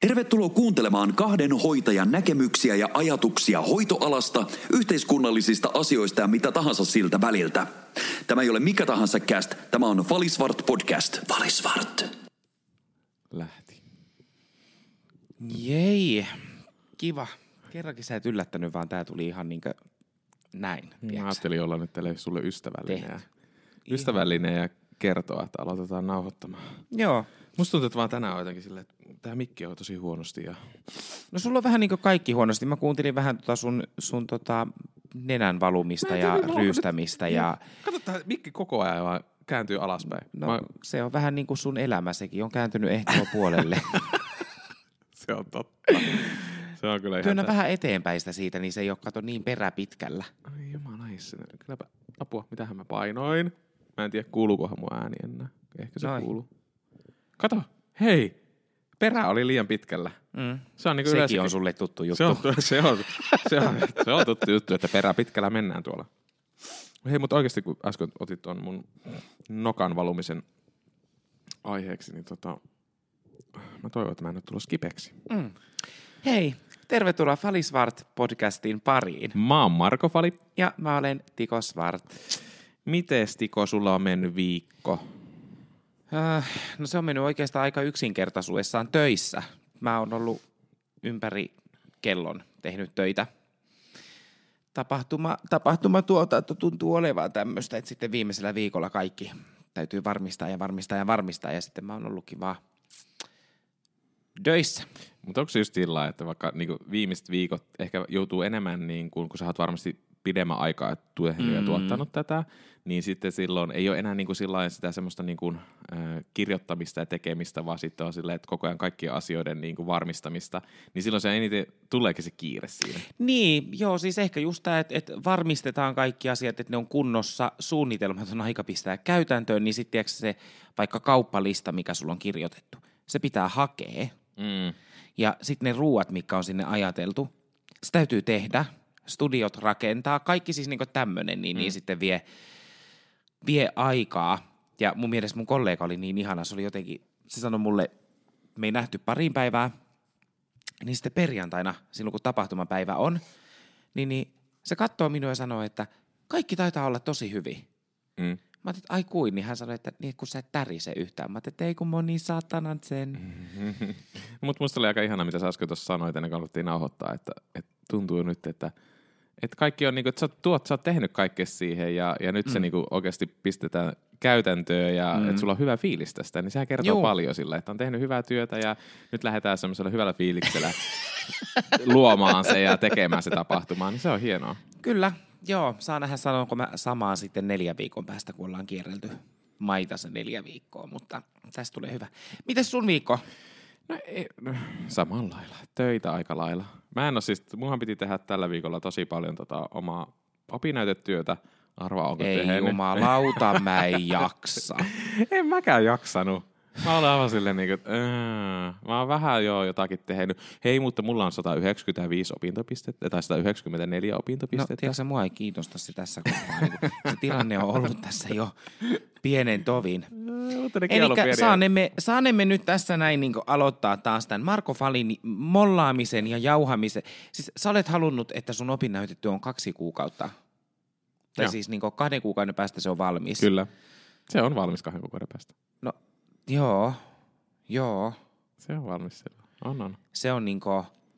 Tervetuloa kuuntelemaan kahden hoitajan näkemyksiä ja ajatuksia hoitoalasta, yhteiskunnallisista asioista ja mitä tahansa siltä väliltä. Tämä ei ole mikä tahansa cast, tämä on Valisvart podcast. Valisvart. Lähti. Jei, kiva. Kerrankin sä et yllättänyt, vaan tää tuli ihan niinkö näin. Mä ajattelin olla nyt teille sulle ystävällinen ja, ystävällinen ja kertoa, että aloitetaan nauhoittamaan. Joo. Musta tuntuu, että vaan tänään on jotenkin silleen, että tää mikki on tosi huonosti ja No sulla on vähän niinku kaikki huonosti. Mä kuuntelin vähän tota sun, sun tota nenän valumista ja ryystämistä ja Kato, tää mikki koko ajan vaan kääntyy alaspäin. no, Mä, se on vähän niin kuin sun elämä, sekin on kääntynyt puolelle. se on totta. Se on kyllä ihan... Työnnä tä- vähän eteenpäin sitä siitä, niin se ei ole kato niin peräpitkällä. Ai jumala. Kylläpä apua, mitähän mä painoin. Mä en tiedä, kuuluukohan mun ääni enää. Ehkä se Noin. kuuluu. Kato, hei, perä oli liian pitkällä. Mm. Se on niinku Sekin on sulle tuttu juttu. Se on, se, on, se, on, se on tuttu juttu, että perä pitkällä mennään tuolla. Hei, mutta oikeasti kun äsken otit tuon mun nokan valumisen aiheeksi, niin tota, mä toivon, että mä en ole tullut skipeksi. Mm. Hei, tervetuloa Falisvart podcastin pariin. Mä oon Marko Fali. Ja mä olen Tiko Svart. Mites Tiko, sulla on mennyt viikko? Äh, no se on mennyt oikeastaan aika yksinkertaisuudessaan töissä. Mä oon ollut ympäri kellon tehnyt töitä. Tapahtuma, tapahtuma tuotanto tuntuu olevan tämmöistä, että sitten viimeisellä viikolla kaikki täytyy varmistaa ja varmistaa ja varmistaa. Ja sitten mä oon ollutkin vaan töissä. Mutta onko se just sillä että vaikka niinku viimeiset viikot ehkä joutuu enemmän, niin kun, kun sä oot varmasti pidemmän aikaa tehnyt ja Mm. tuottanut tätä, niin sitten silloin ei ole enää sillä lailla sitä semmoista niinku, äh, kirjoittamista ja tekemistä, vaan sitten on silleen, että koko ajan kaikkien asioiden niinku varmistamista, niin silloin se eniten tuleekin se kiire siinä. Niin, joo, siis ehkä just tämä, että, että varmistetaan kaikki asiat, että ne on kunnossa, suunnitelmat on aika pistää käytäntöön, niin sitten se vaikka kauppalista, mikä sulla on kirjoitettu, se pitää hakea. Mm. Ja sitten ne ruuat, mikä on sinne ajateltu, se täytyy tehdä, studiot rakentaa, kaikki siis niinku tämmöinen, niin, mm. niin sitten vie, vie aikaa. Ja mun mielestä mun kollega oli niin ihana, se oli jotenkin, se sanoi mulle, me ei nähty pariin päivää, niin sitten perjantaina, silloin kun tapahtumapäivä on, niin, niin se katsoo minua ja sanoo, että kaikki taitaa olla tosi hyvin. Mm. Mä ajattelin, että ai kuin, niin hän sanoi, että niin, kun sä et tärise yhtään. Mä ajattelin, että ei kun moni saatanan sen. Mutta musta oli aika ihana, mitä sä äsken tuossa sanoit ennen kuin alettiin nauhoittaa, että, että tuntuu nyt, että, että kaikki on, niinku, että sä, tuot, sä oot tehnyt kaikkea siihen ja, ja nyt mm. se niinku oikeasti pistetään käytäntöön ja mm. että sulla on hyvä fiilis tästä, niin sehän kertoo Juu. Paljon sillä, että on tehnyt hyvää työtä ja nyt lähdetään semmoisella hyvällä fiiliksellä luomaan se ja tekemään se tapahtumaan, niin se on hienoa. Kyllä, joo. Saa nähdä, sanonko mä samaa sitten neljän viikon päästä, kun ollaan kierrelty maita se neljä viikkoa, mutta tästä tulee hyvä. Mites sun viikko? No, ei, no, samalla lailla. Töitä aika lailla. Mä en ole siis, munhan piti tehdä tällä viikolla tosi paljon tota omaa opinnäytetyötä. Arvaa, onko Ei tehnyt. jumalauta, mä en jaksa. en mäkään jaksanut. Mä olen aivan silleen niin kuin, äh, mä oon vähän jo jotakin tehnyt. Hei, mutta mulla on 195 opintopistettä, tai 194 No, opintopistettä. tiedätkö, mua ei kiinnosta se tässä kohtaa. Niin se tilanne on ollut tässä jo pienen tovin. No, Eli saanemme, saanemme nyt tässä näin niin aloittaa taas tämän Marko Falin mollaamisen ja jauhamisen. Siis sä olet halunnut, että sun opinnäytetyö on kaksi kuukautta. Tai Joo. siis niin kahden kuukauden päästä se on valmis. Kyllä. Se on valmis kahden kuukauden päästä. No, joo, joo. Se on valmis silloin. On, on. Se on niin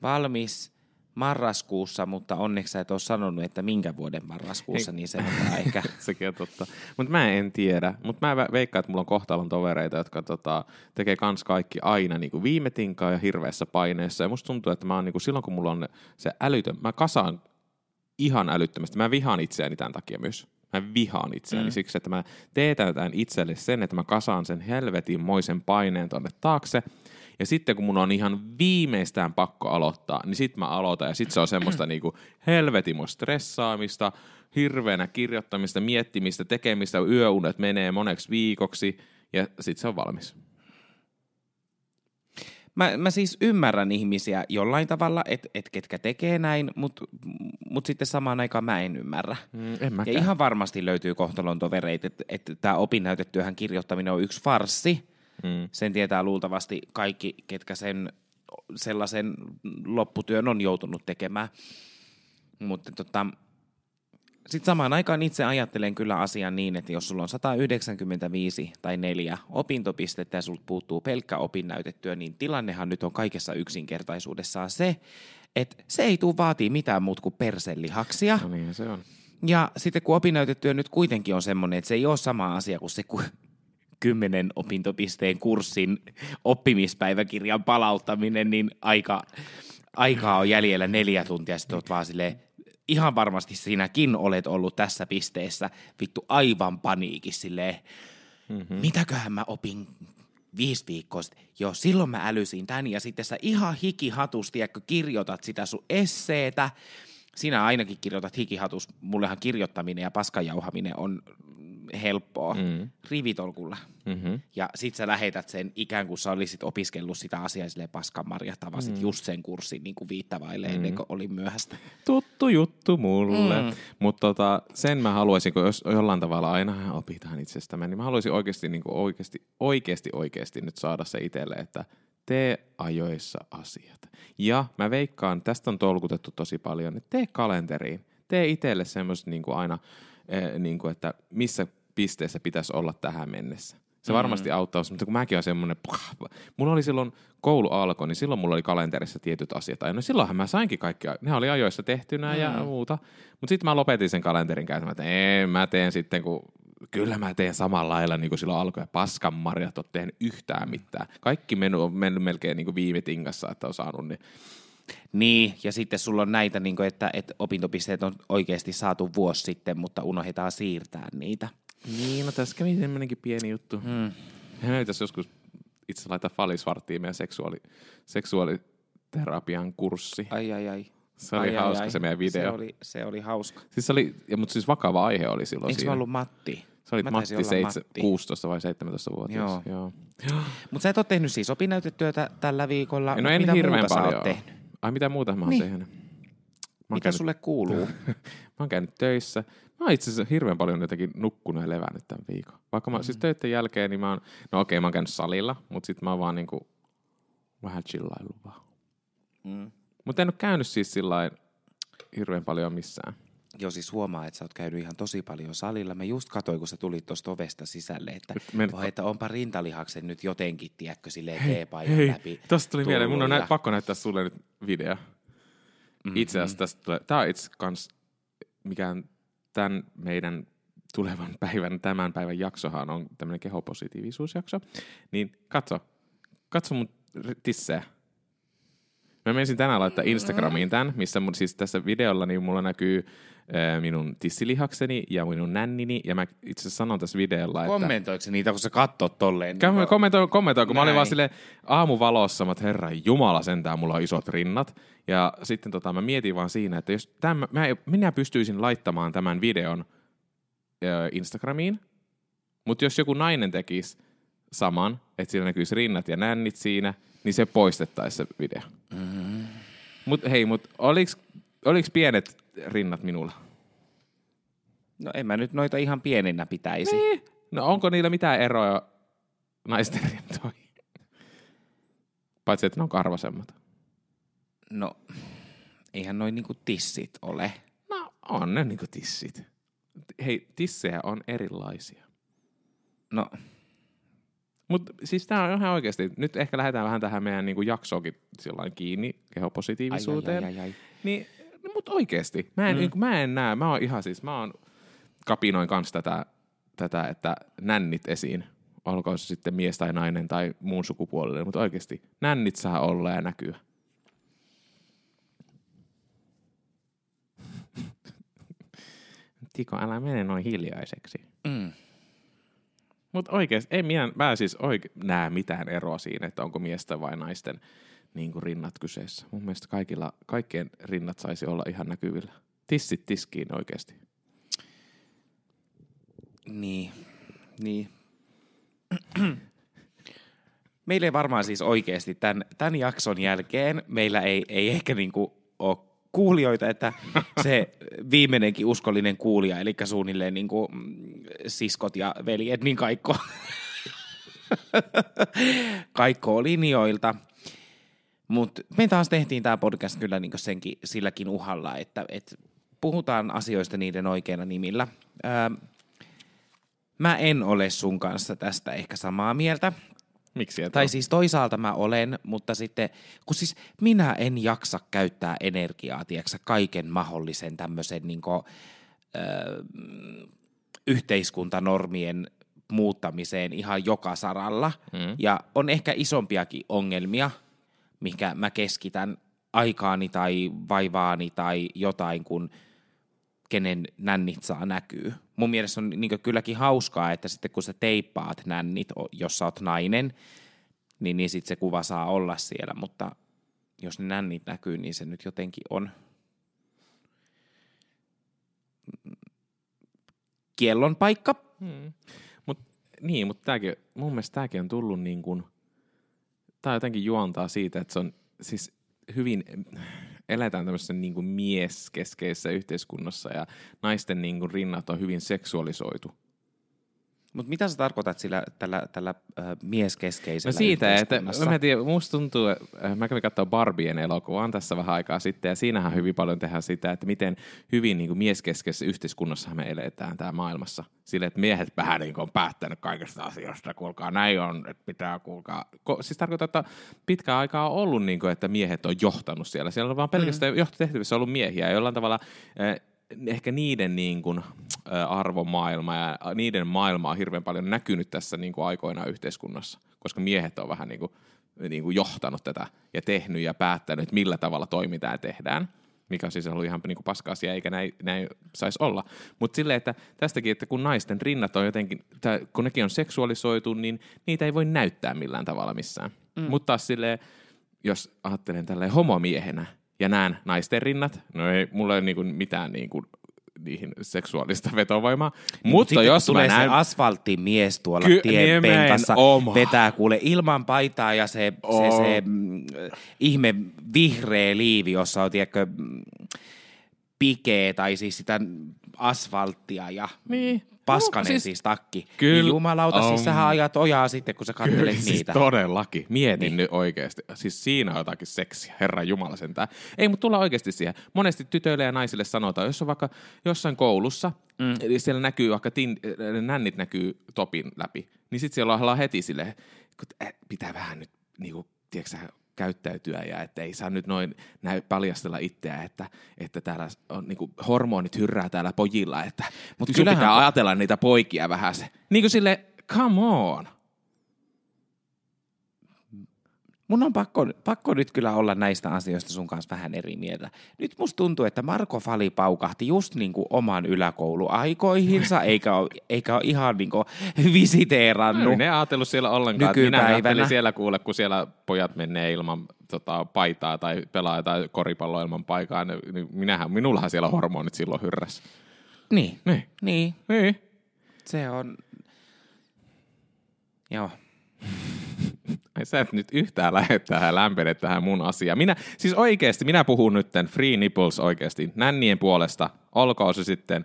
valmis marraskuussa, mutta onneksi sä et ole sanonut, että minkä vuoden marraskuussa, Ei. niin se on ehkä... Sekin on totta. Mutta mä en tiedä. Mutta mä veikkaan, että mulla on kohtalon tovereita, jotka tota, tekee kans kaikki aina niinku viime tinkaa ja hirveässä paineessa. Ja musta tuntuu, että mä oon niinku, silloin kun mulla on se älytön, mä kasaan ihan älyttömästi. Mä vihaan itseäni tämän takia myös. Mä vihaan itseäni mm. siksi, että mä teetän itselle sen, että mä kasaan sen helvetinmoisen paineen tonne taakse. Ja sitten kun mun on ihan viimeistään pakko aloittaa, niin sit mä aloitan. Ja sit se on semmoista niinku helvetimo stressaamista, hirveänä kirjoittamista, miettimistä, tekemistä, yöunet menee moneksi viikoksi ja sit se on valmis. Mä, mä siis ymmärrän ihmisiä jollain tavalla, että et ketkä tekee näin, mutta mut sitten samaan aikaan mä en ymmärrä. Mm, en Ja ihan varmasti löytyy kohtalon tovereita, että et tämä opinnäytetyöhön kirjoittaminen on yksi farssi. Mm. Sen tietää luultavasti kaikki, ketkä sen sellaisen lopputyön on joutunut tekemään. Mutta tota, sitten samaan aikaan itse ajattelen kyllä asian niin, että jos sulla on 195 tai 4 opintopistettä ja sulta puuttuu pelkkä opinnäytetyö, niin tilannehan nyt on kaikessa yksinkertaisuudessaan se, että se ei tule vaatii mitään muuta kuin perselihaksia. No niin se on. Ja sitten kun opinnäytetyö nyt kuitenkin on semmoinen, että se ei ole sama asia kuin se kun kymmenen opintopisteen kurssin oppimispäiväkirjan palauttaminen, niin aika, aikaa on jäljellä neljä tuntia, sitten oot vaan silleen, ihan varmasti sinäkin olet ollut tässä pisteessä vittu aivan paniikissa silleen, mm-hmm. mitäköhän mä opin viisi viikkoa sitten. Joo, silloin mä älysin tän ja sitten sä ihan hikihatusti, ja kirjoitat sitä sun esseetä, sinä ainakin kirjoitat hikihatus. Mullehan kirjoittaminen ja paskajauhaminen on helppoa mm. rivitolkulla. Mm-hmm. Ja sit sä lähetät sen ikään kuin sä olisit opiskellut sitä asiaa silleen paskan marja, tavasit mm. just sen kurssin niin kuin viittavaille mm. ennen kuin oli myöhäistä. Tuttu juttu mulle. Mm. Mutta tota, sen mä haluaisin, kun jos jollain tavalla aina opitaan itsestämme, niin mä haluaisin oikeasti, niin kuin oikeasti, oikeasti, oikeasti nyt saada se itselle, että tee ajoissa asiat. Ja mä veikkaan, tästä on tolkutettu tosi paljon, että tee kalenteriin. Tee itselle semmoista niin kuin aina, eh, niin kuin, että missä pisteessä pitäisi olla tähän mennessä. Se varmasti mm. auttaa, mutta kun mäkin olen semmoinen, mulla oli silloin koulu alkoi, niin silloin mulla oli kalenterissa tietyt asiat aina. No silloinhan mä sainkin kaikki, ne oli ajoissa tehtynä mm. ja muuta. Mutta sitten mä lopetin sen kalenterin käytämään, että ei, mä teen sitten, kun kyllä mä teen samalla lailla niin kuin silloin alkoi. Paskan marjat on tehnyt yhtään mitään. Kaikki menu on mennyt melkein niin kuin viime tingassa, että on saanut, niin niin, ja sitten sulla on näitä, niin kuin, että, että opintopisteet on oikeasti saatu vuosi sitten, mutta unohdetaan siirtää niitä. Niin, no tässä kävi semmoinenkin pieni juttu. Mm. Hän tässä joskus itse laittaa Falisvarttiin meidän seksuaali, seksuaaliterapian kurssi. Ai, ai, ai. Se oli ai, hauska ai, se meidän video. Se oli, se oli hauska. Siis se oli, ja, mutta siis vakava aihe oli silloin Eikö siinä. ollut Matti? Se oli Matti, Matti 16 vai 17 vuotta. Joo. Joo. Mutta sä et ole tehnyt siis opinnäytetyötä tällä viikolla. No en mitä hirveän muuta paljon. tehnyt? Ai mitä muuta mä oon niin. tehnyt? Mä mitä käynyt, sulle kuuluu? mä oon käynyt töissä. Mä itse asiassa hirveän paljon jotenkin nukkunut ja levännyt tämän viikon. Vaikka mä, mm. siis töiden jälkeen, niin mä oon, no okei, mä oon käynyt salilla, mutta sit mä oon vaan niinku vähän chillaillut vaan. Mm. Mutta en ole käynyt siis sillä hirveän paljon missään. Joo, siis huomaa, että sä oot käynyt ihan tosi paljon salilla. Mä just katsoin, kun sä tulit tuosta ovesta sisälle, että, Men... oh, että onpa rintalihaksen nyt jotenkin, tiedätkö, silleen teepaidan hei, läpi. Tosta tuli mieleen, mun on ja... pakko näyttää sulle nyt video. Mm-hmm. Itse asiassa tästä tulee, tää on itse kans, mikään tämän meidän tulevan päivän, tämän päivän jaksohan on tämmöinen kehopositiivisuusjakso. Niin katso, katso mun tissejä. Mä menisin tänään laittaa Instagramiin tämän, missä mun, siis tässä videolla niin mulla näkyy minun tissilihakseni ja minun nännini. Ja mä itse asiassa sanon tässä videolla, että... Kommentoiko niitä, kun sä katsot tolleen? Niin kommentoi, kommentoi, kun Näin. mä olin vaan silleen aamuvalossa, että herra jumala sentään, mulla on isot rinnat. Ja sitten tota, mä mietin vaan siinä, että jos tämän, mä, minä pystyisin laittamaan tämän videon ää, Instagramiin, mutta jos joku nainen tekisi saman, että siinä näkyisi rinnat ja nännit siinä, niin se poistettaisiin se video. Mm. Mut hei, mut oliks, oliks pienet rinnat minulla? No en mä nyt noita ihan pieninä pitäisi. Niin. No onko niillä mitään eroa naisten rintoihin? Paitsi, että ne on karvasemmat. No, eihän noin niinku tissit ole. No, on ne niinku tissit. Hei, tissejä on erilaisia. No, mutta siis tämä on ihan oikeasti, nyt ehkä lähdetään vähän tähän meidän niinku jaksoonkin kiinni, kehopositiivisuuteen. Ai, ai, ai, ai. Niin, no, mutta oikeasti, mä en, mm. niin, mä en näe, mä oon ihan siis, mä oon kapinoin kanssa tätä, tätä, että nännit esiin, olkoon se sitten mies tai nainen tai muun sukupuolelle, mutta oikeasti nännit saa olla ja näkyä. Tiko, älä mene noin hiljaiseksi. Mm. Mutta oikeasti, ei minä, mä siis oike, näe mitään eroa siinä, että onko miestä vai naisten niin kuin rinnat kyseessä. Mun mielestä kaikilla, kaikkien rinnat saisi olla ihan näkyvillä. Tissit tiskiin oikeasti. Niin, niin. Meillä ei varmaan siis oikeasti tämän, tämän jakson jälkeen, meillä ei, ei ehkä niinku ole kuulijoita, että se viimeinenkin uskollinen kuulija, eli suunnilleen niin kuin mm, siskot ja veljet, niin kaikko, kaikko linjoilta. Mutta me taas tehtiin tämä podcast kyllä niinku senkin, silläkin uhalla, että et puhutaan asioista niiden oikeilla nimillä. Öö, mä en ole sun kanssa tästä ehkä samaa mieltä. Miksi et Tai ole? siis toisaalta mä olen, mutta sitten, kun siis minä en jaksa käyttää energiaa, tiedätkö, kaiken mahdollisen tämmöisen niin kuin, ö, yhteiskuntanormien muuttamiseen ihan joka saralla. Mm. Ja on ehkä isompiakin ongelmia, mikä mä keskitän aikaani tai vaivaani tai jotain, kun kenen nännit saa näkyy. Mun mielestä on niin kylläkin hauskaa, että sitten kun sä teippaat nännit, jos sä oot nainen, niin, niin sitten se kuva saa olla siellä, mutta jos ne nännit näkyy, niin se nyt jotenkin on kiellon paikka. Mut, niin, mutta mun mielestä tämäkin on tullut niin kuin, tää jotenkin juontaa siitä, että se on siis hyvin, eletään tämmöisessä niin kuin mieskeskeisessä yhteiskunnassa ja naisten niin kuin rinnat on hyvin seksuaalisoitu. Mutta mitä sä tarkoitat sillä, tällä, tällä äh, mieskeskeisellä No siitä, että mä en tiedä, musta tuntuu, että mä kävin katsoa Barbien elokuvaan tässä vähän aikaa sitten, ja siinähän hyvin paljon tehdään sitä, että miten hyvin niin kuin mieskeskeisessä yhteiskunnassa me eletään täällä maailmassa. Sille, että miehet vähän niin kuin on päättänyt kaikista asioista, kuulkaa, näin on, että pitää kuulkaa. Ko, siis tarkoittaa, että pitkään aikaa on ollut niin kuin, että miehet on johtanut siellä. Siellä on vaan pelkästään mm. johtotehtävissä ollut miehiä, ja jollain tavalla eh, ehkä niiden niin kuin, arvomaailma ja niiden maailma on hirveän paljon näkynyt tässä niin kuin aikoinaan yhteiskunnassa, koska miehet on vähän niin kuin, niin kuin johtanut tätä ja tehnyt ja päättänyt, että millä tavalla toimitaan ja tehdään mikä on siis ollut ihan niin kuin paska asia, eikä näin, näin saisi olla. Mutta silleen, että tästäkin, että kun naisten rinnat on jotenkin, tai kun nekin on seksuaalisoitu, niin niitä ei voi näyttää millään tavalla missään. Mm. Mutta taas silleen, jos ajattelen tälleen homomiehenä ja näen naisten rinnat, no ei, mulla ei ole niinku mitään niinku niihin seksuaalista vetovoimaa. Niin, Mutta jos kun mä tulee näen... se asfalttimies tuolla Ky- tien penkassa, nimenomaan. vetää kuule ilman paitaa ja se, se, Oo. se mm, ihme vihreä liivi, jossa on tiedätkö, mm, pikee tai siis sitä asfalttia ja Niin. Paskanen No, siis, siis- takki. Kyllä. Niin jumalauta, On. siis sähän ajat ojaa sitten, kun sä kattelet Kyllä, niitä. siis todellakin. Mietin niin. nyt oikeasti. Siis siinä on jotakin seksiä, herra Jumala sentään. Ei, mutta tullaan oikeasti siihen. Monesti tytöille ja naisille sanotaan, jos on vaikka jossain koulussa, mm. eli siellä näkyy vaikka tin, nännit näkyy topin läpi, niin sitten siellä ollaan heti silleen, kun äh, pitää vähän nyt, niinku, tiedätkö käyttäytyä ja että ei saa nyt noin näy, paljastella itseä, että, että täällä on niinku, hormonit hyrrää täällä pojilla, että Mut sun kyllähän- pitää ajatella niitä poikia vähän se. Niin kuin sille, come on. Mun on pakko, pakko nyt kyllä olla näistä asioista sun kanssa vähän eri mieltä. Nyt musta tuntuu, että Marko Fali paukahti just niin kuin oman yläkouluaikoihinsa, eikä ole, eikä ole ihan niin kuin visiteerannut. Ne ajatellut siellä ollenkaan. Minä Nykypäivänä. ajattelin siellä kuule, kun siellä pojat menee ilman tota, paitaa tai pelaa jotain koripalloa ilman paikaa, niin niin minähän, minullahan siellä on hormonit silloin hyrrässä. Niin, Niin. niin, Niin. se on... Joo. Ai sä et nyt yhtään lähde tähän lämpene tähän mun asiaan. Minä, siis oikeasti, minä puhun nyt free nipples oikeasti, nännien puolesta, olkoon se sitten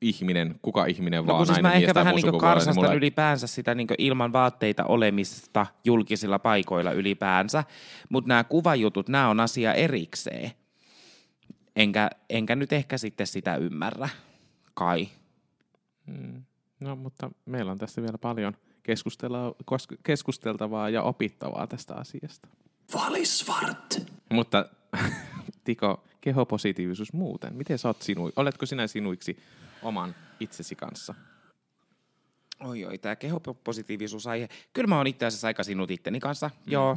ihminen, kuka ihminen No vaan, kun siis mä ehkä vähän muu niin karsastan mulla- ylipäänsä sitä niin ilman vaatteita olemista julkisilla paikoilla ylipäänsä, mutta nämä kuvajutut, nämä on asia erikseen. Enkä, enkä nyt ehkä sitten sitä ymmärrä, kai. No, mutta meillä on tässä vielä paljon keskusteltavaa ja opittavaa tästä asiasta. Valisvart. Mutta Tiko, kehopositiivisuus muuten. Miten sä oot sinui? Oletko sinä sinuiksi oman itsesi kanssa? Oi oi, tämä kehopositiivisuusaihe. Kyllä mä oon itse asiassa aika sinut itteni kanssa, mm. joo.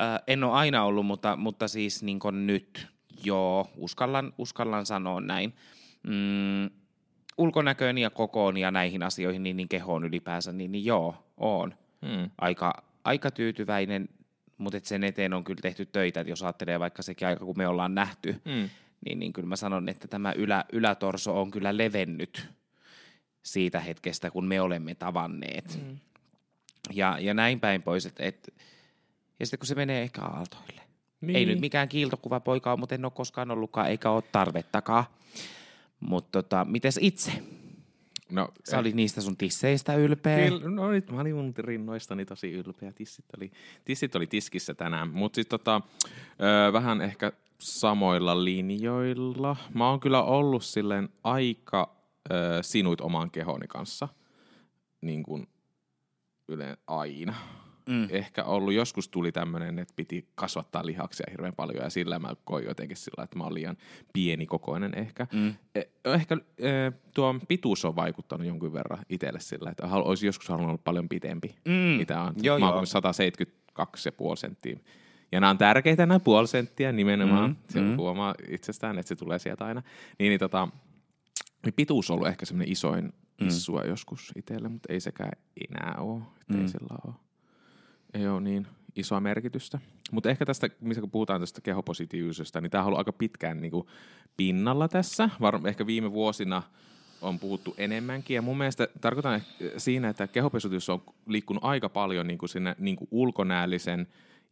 Ö, en ole aina ollut, mutta, mutta siis niin nyt, joo, uskallan, uskallan sanoa näin. Mm, ulkonäköön ja kokoon ja näihin asioihin, niin, niin kehoon ylipäänsä, niin, niin joo, oon. Hmm. Aika, aika tyytyväinen, mutta et sen eteen on kyllä tehty töitä, että jos ajattelee vaikka sekin aika, kun me ollaan nähty, Hmm. niin, niin kyllä mä sanon, että tämä ylä, ylätorso on kyllä levennyt siitä hetkestä, kun me olemme tavanneet. Mm. Ja, ja näin päin pois, että et, ja sitten kun se menee ehkä aaltoille. Niin. Ei nyt mikään kiiltokuva poika ole, mutta en ole koskaan ollutkaan, eikä ole tarvettakaan. Mutta tota, mites itse? No, Sä olit niistä sun tisseistä ylpeä. Kyllä, no nyt mä olin mun rinnoistani tosi ylpeä. Tissit oli, tissit oli tiskissä tänään. Mutta sitten tota, ö, vähän ehkä samoilla linjoilla. Mä oon kyllä ollut silleen aika ö, sinuit oman kehoni kanssa. Niin kuin yleen aina. Mm. Ehkä ollut, joskus tuli tämmöinen, että piti kasvattaa lihaksia hirveän paljon ja sillä mä koin jotenkin sillä, että mä oon liian pienikokoinen ehkä. Mm. Ehkä eh, tuo pituus on vaikuttanut jonkun verran itselle sillä, että olisi joskus halunnut olla paljon pitempi, Mm. mitä on. Joo, mä oon 172,5 senttiä. Ja nämä on tärkeitä nämä puoli senttiä nimenomaan. Mm, Mm, se mm. huomaa itsestään, että se tulee sieltä aina. Niin, niin tota, niin pituus on ollut ehkä semmoinen isoin issua joskus itselle, mutta ei sekään enää ole. Että Mm. Ei sillä ole, ei ole niin isoa merkitystä. Mutta ehkä tästä, missä kun puhutaan tästä kehopositiivisuudesta, niin tämä on ollut aika pitkään niin kuin pinnalla tässä. Var, ehkä viime vuosina on puhuttu enemmänkin. Ja mun mielestä tarkoitan siinä, että kehopositiivisuus on liikkunut aika paljon niin kuin sinne niin kuin ulkonäöllisen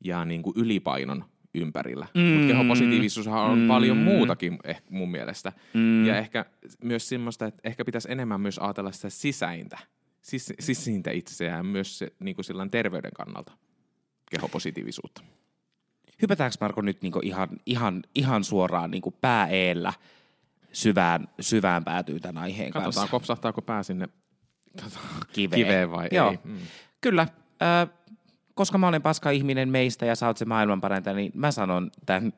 ja niin kuin ylipainon ympärillä. Mm. Mutta kehopositiivisuushan on mm. paljon muutakin ehkä mun mielestä. Mm. Ja ehkä myös semmoista, että ehkä pitäisi enemmän myös ajatella sitä sisäintä, sis, sisintä itseään myös se, niin kuin silloin terveyden kannalta kehopositiivisuutta. Hypätäänkö Marko nyt niinku ihan, ihan, ihan suoraan niinku pää eellä syvään, syvään päätyy tämän aiheen Katsotaan, kanssa? kopsahtaako pää sinne tota, Kiveen. kiveen vai Joo. ei. Mm. Kyllä. Äh, koska mä olen paska ihminen meistä ja sä oot se maailmanparantaja, niin mä sanon tämän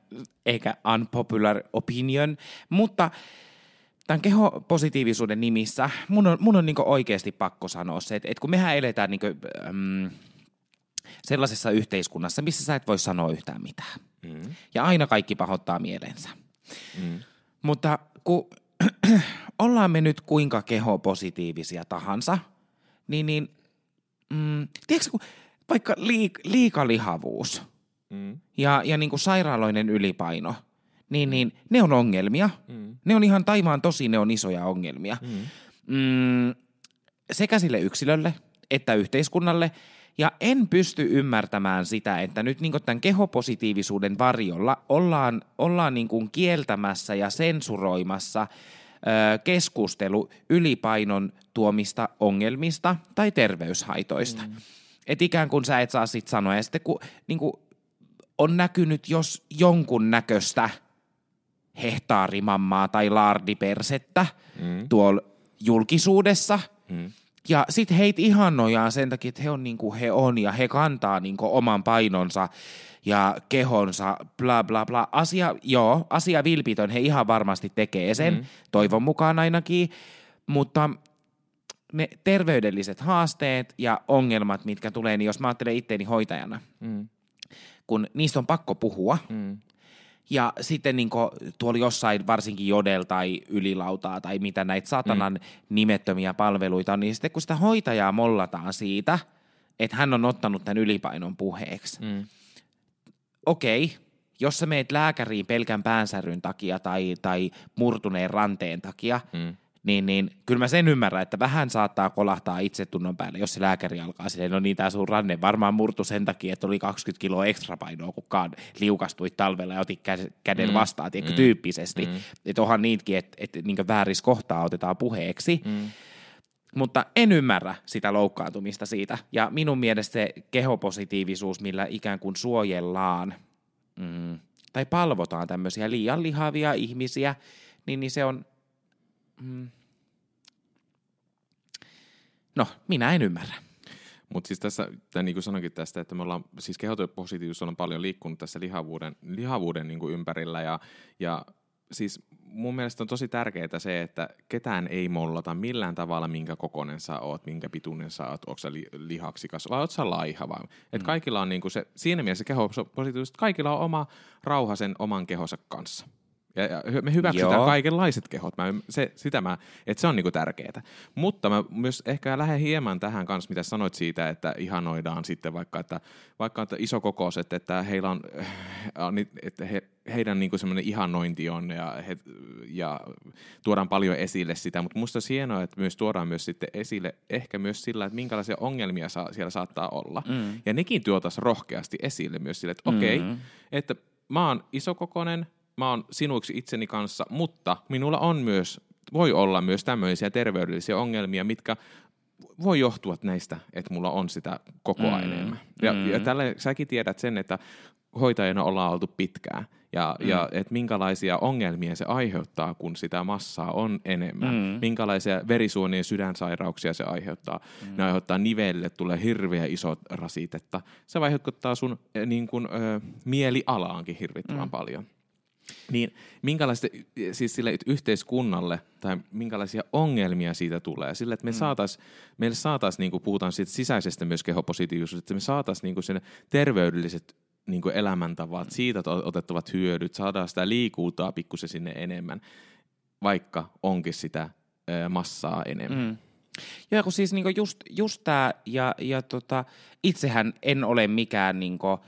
eikä unpopular opinion, mutta tämän kehopositiivisuuden nimissä mun on, mun on niinku oikeasti pakko sanoa se, että, että kun mehän eletään niinku, äm, sellaisessa yhteiskunnassa, missä sä et voi sanoa yhtään mitään. Mm. Ja aina kaikki pahoittaa mielensä. Mm. Mutta kun ollaan me nyt kuinka kehopositiivisia tahansa, niin, niin mm, tiedätkö, kun vaikka liik, liikalihavuus Mm. ja, ja niin kuin sairaaloinen ylipaino, niin, niin ne on ongelmia. Mm. Ne on ihan taivaan tosi, ne on isoja ongelmia. Mm. Mm, sekä sille yksilölle että yhteiskunnalle. Ja en pysty ymmärtämään sitä, että nyt niin tämän kehopositiivisuuden varjolla ollaan, ollaan niin kieltämässä ja sensuroimassa ö, keskustelu ylipainon tuomista ongelmista tai terveyshaitoista. Mm. Et ikään kuin sä et saa sit sanoa. Ja sitten kun niin kuin on näkynyt jos jonkun näköistä hehtaarimammaa tai laardipersettä Mm. tuolla julkisuudessa. Mm. Ja sitten heitä ihannojaan sen takia, että he on niin kuin he on ja he kantaa niin kuin oman painonsa ja kehonsa, bla bla bla. Asia, joo, asia vilpitön, he ihan varmasti tekee sen, mm. toivon mukaan ainakin, mutta ne terveydelliset haasteet ja ongelmat, mitkä tulee, niin jos mä ajattelen itteeni hoitajana, Mm. kun niistä on pakko puhua, Mm. Ja sitten niin tuolla jossain varsinkin Jodel tai Ylilautaa tai mitä näitä satanan mm. nimettömiä palveluita on, niin sitten kun sitä hoitajaa mollataan siitä, että hän on ottanut tämän ylipainon puheeksi. Mm. Okei, jos sä meet lääkäriin pelkän päänsäryn takia tai, tai murtuneen ranteen takia, Mm. Niin, niin kyllä mä sen ymmärrän, että vähän saattaa kolahtaa itsetunnon päälle, jos se lääkäri alkaa silleen, no niin, tää sun ranne varmaan murtu sen takia, että oli 20 kiloa ekstra painoa, kun kaan liukastuit talvella ja otit kä- käden Mm. vastaan, tiedätkö, Mm. tyyppisesti. Mm. Että onhan niitäkin, että, että niin väärissä kohtaa otetaan puheeksi. Mm. Mutta en ymmärrä sitä loukkaantumista siitä. Ja minun mielestä se kehopositiivisuus, millä ikään kuin suojellaan mm, tai palvotaan tämmöisiä liian lihavia ihmisiä, niin, niin se on... Mm, no, minä en ymmärrä. Mutta siis tässä, tai niin kuin sanoinkin tästä, että me ollaan, siis kehopositiivisuus on paljon liikkunut tässä lihavuuden, lihavuuden niin kuin ympärillä ja, ja siis mun mielestä on tosi tärkeää se, että ketään ei mollata millään tavalla, minkä kokonen sä oot, minkä pituinen sä oot, onko sä li, lihaksikas vai oot sä laiha vai. Et kaikilla on niinku se, siinä mielessä kehopositiivisuus, että kaikilla on oma rauha sen oman kehonsa kanssa. Ja, ja me hyväksytään Joo. kaikenlaiset kehot. Mä, se, sitä mä, että se on niinku tärkeää. Mutta mä myös ehkä lähden hieman tähän kanssa, mitä sanoit siitä, että ihanoidaan sitten vaikka, että, vaikka että isokokoiset, että heillä on, äh, että he, heidän niinku semmoinen ihannointi on ja, he, ja tuodaan paljon esille sitä, mutta musta olisi hienoa, että myös tuodaan myös sitten esille ehkä myös sillä, että minkälaisia ongelmia saa, siellä saattaa olla. Mm. Ja nekin tuotaisiin rohkeasti esille myös sille, että okei, Mhm. okay, että mä oon isokokonen, mä oon sinuiksi itseni kanssa, mutta minulla on myös voi olla myös tämmöisiä terveydellisiä ongelmia, mitkä voi johtua näistä, että mulla on sitä koko ajan mm. enemmän. Ja, mm. ja tälle, säkin tiedät sen, että hoitajana ollaan oltu pitkään ja, mm. ja että minkälaisia ongelmia se aiheuttaa, kun sitä massaa on enemmän. Mm. Minkälaisia verisuonien sydänsairauksia se aiheuttaa. Mm. Ne aiheuttaa nivelle, tulee hirveä iso rasitetta. Se vaikuttaa sun eh, niin kun, ö, mielialaankin hirvittävän mm. paljon. Niin minkälaista siis sille yhteiskunnalle tai minkälaisia ongelmia siitä tulee? Sille, että me mm. saatais, meille saataisiin, niin kuin puhutaan siitä sisäisestä myös kehopositiivisuudesta, että me saataisiin niin sen terveydelliset niin kuin elämäntavat, siitä otettavat hyödyt, saadaan sitä liikuutaa pikkusen sinne enemmän, vaikka onkin sitä massaa enemmän. Mm. Joo, kun siis niinku just, just tämä, ja, ja tota, itsehän en ole mikään niinku,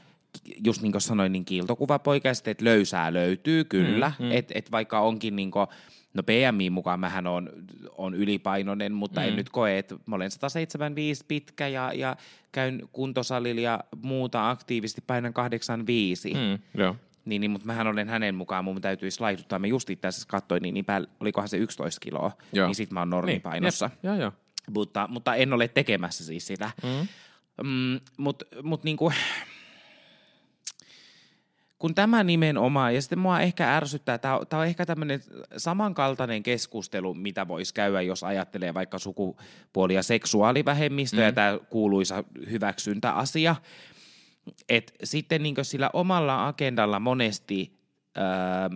just niin kuin sanoin, niin kiiltokuvapoika, ja sitten, että löysää löytyy kyllä, mm, mm. että et vaikka onkin niin kuin, no BMI mukaan mähän on, on ylipainoinen, mutta mm. en nyt koe, että mä olen 175 pitkä ja, ja käyn kuntosalilla ja muuta aktiivisesti painan 85. Mm, joo. Niin, niin, mutta mähän olen hänen mukaan, mun täytyisi laihduttaa. Mä just itse asiassa katsoin, niin, niin päällä, olikohan se 11 kiloa, joo. niin sit mä oon normipainossa. Niin, joo, joo. Mutta, mutta en ole tekemässä siis sitä. Mm. Mm, mutta mut niinku, kun tämä nimenomaan, ja sitten mua ehkä ärsyttää, tämä on, tämä on ehkä tämmöinen samankaltainen keskustelu, mitä voisi käydä, jos ajattelee vaikka sukupuoli- ja seksuaalivähemmistöä, mm. tämä kuuluisa hyväksyntäasia, että sitten niin sillä omalla agendalla monesti ää,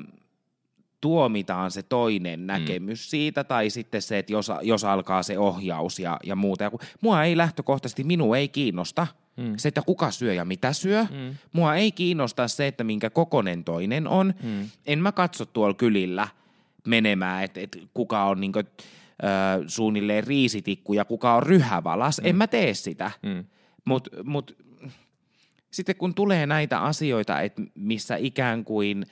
tuomitaan se toinen mm. näkemys mm. siitä, tai sitten se, että jos, jos alkaa se ohjaus ja, ja muuta. Ja kun, mua ei lähtökohtaisesti, minua ei kiinnosta – Mm. Se, että kuka syö ja mitä syö. Mm. Mua ei kiinnosta se, että minkä kokonen toinen on. Mm. En mä katso tuolla kylillä menemään, että, että kuka on niin kuin, äh, suunnilleen riisitikku ja kuka on ryhävalas. Mm. En mä tee sitä. Mm. Mutta mut, sitten kun tulee näitä asioita, että missä ikään kuin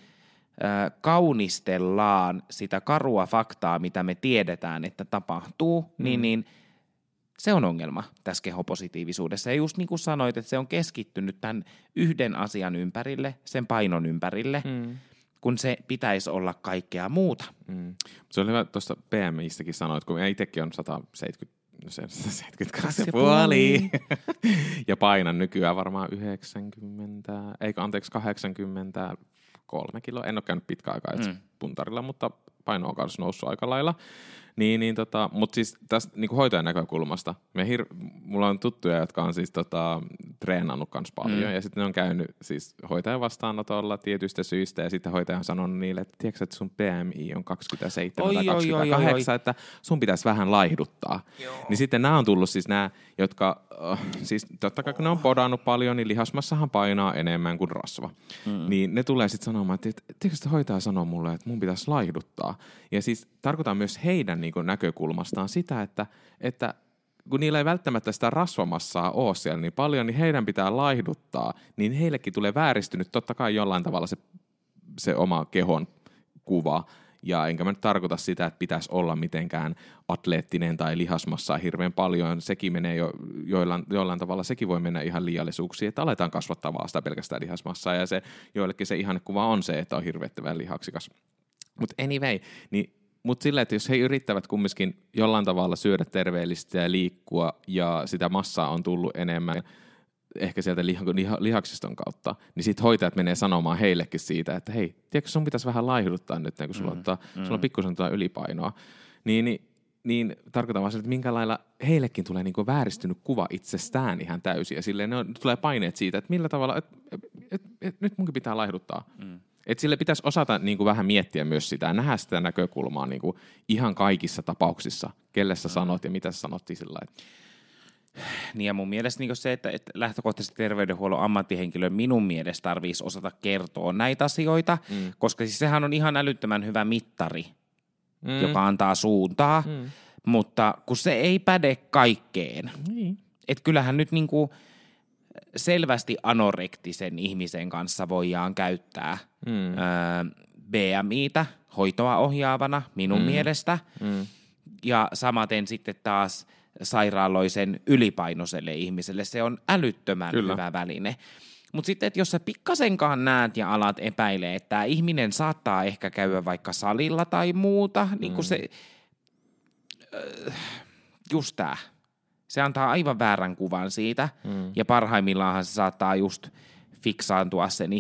kaunistellaan sitä karua faktaa, mitä me tiedetään, että tapahtuu, niin, mm. niin, niin – se on ongelma tässä kehopositiivisuudessa. Ja just niin kuin sanoit, että se on keskittynyt tämän yhden asian ympärille, sen painon ympärille, mm. kun se pitäisi olla kaikkea muuta. Mm. Se oli hyvä tuosta PMIstäkin sanoit, kun itsekin on 170 no se 72 ja puoli. ja painan nykyään varmaan 90, eikö anteeksi 83 kiloa. En ole käynyt pitkä aikaa mm. puntarilla, mutta paino on kanssa noussut aika lailla. Niin, niin tota, mutta siis tästä niin hoitajan näkökulmasta, me hir- mulla on tuttuja, jotka on siis tota, treenannut kans paljon, mm. ja sitten ne on käynyt siis hoitajan vastaanotolla tietyistä syistä, ja sitten hoitaja on sanonut niille, että tiedätkö, että sun PMI on 27 oi, tai 28, oi, oi, oi. että sun pitäisi vähän laihduttaa. Joo. Niin sitten nämä on tullut siis nämä, jotka, uh, siis totta kai kun ne on podannut paljon, niin lihasmassahan painaa enemmän kuin rasva. Mm. Niin ne tulee sitten sanomaan, että tiedätkö, että hoitaja sanoo mulle, että mun pitäisi laihduttaa. Ja siis tarkoitan myös heidän niin kuin näkökulmastaan sitä, että, että kun niillä ei välttämättä sitä rasvamassaa ole siellä niin paljon, niin heidän pitää laihduttaa, niin heillekin tulee vääristynyt totta kai jollain tavalla se, se oma kehon kuva. Ja enkä mä nyt tarkoita sitä, että pitäisi olla mitenkään atleettinen tai lihasmassaa hirveän paljon. Sekin menee jo joillain, jollain tavalla, sekin voi mennä ihan liiallisuuksiin, että aletaan kasvattaa vaan sitä pelkästään lihasmassaa. Ja se, joillekin se ihannekuva on se, että on hirveättävän lihaksikas. Mutta anyway, niin mutta sillä, että jos he yrittävät kumminkin jollain tavalla syödä terveellistä ja liikkua ja sitä massaa on tullut enemmän, ehkä sieltä liha- lihaksiston kautta, niin sitten hoitajat menee sanomaan heillekin siitä, että hei, tiedätkö, sun pitäisi vähän laihduttaa nyt, kun sulla, mm, ottaa, mm. sulla on pikkusen tuota ylipainoa. Niin, niin, niin tarkoitan vaan että minkä lailla heillekin tulee niin vääristynyt kuva itsestään ihan täysin. Ja silleen ne on, tulee paineet siitä, että millä tavalla, että et, et, et, nyt munkin pitää laihduttaa. Mm. Et sille pitäisi osata niin kuin vähän miettiä myös sitä ja nähdä sitä näkökulmaa niin kuin ihan kaikissa tapauksissa, kelle sä sanot ja mitä sä sanottiin sillä niin ja mun mielestä niin se, että, että lähtökohtaisesti terveydenhuollon ammattihenkilö minun mielestä tarvitsisi osata kertoa näitä asioita, mm. koska siis sehän on ihan älyttömän hyvä mittari, mm. joka antaa suuntaa, mm. mutta kun se ei päde kaikkeen. Niin. Että kyllähän nyt niin kuin – selvästi anorektisen ihmisen kanssa voidaan käyttää mm. ö, BMItä hoitoa ohjaavana minun mm. mielestä. Mm. Ja samaten sitten taas sairaaloisen ylipainoiselle ihmiselle se on älyttömän Kyllä. hyvä väline. Mutta sitten, että jos sä pikkasenkaan näet ja alat epäilee, että tämä ihminen saattaa ehkä käydä vaikka salilla tai muuta, niin kun mm. se äh, just tää. Se antaa aivan väärän kuvan siitä, mm. ja parhaimmillaan se saattaa just fiksaantua sen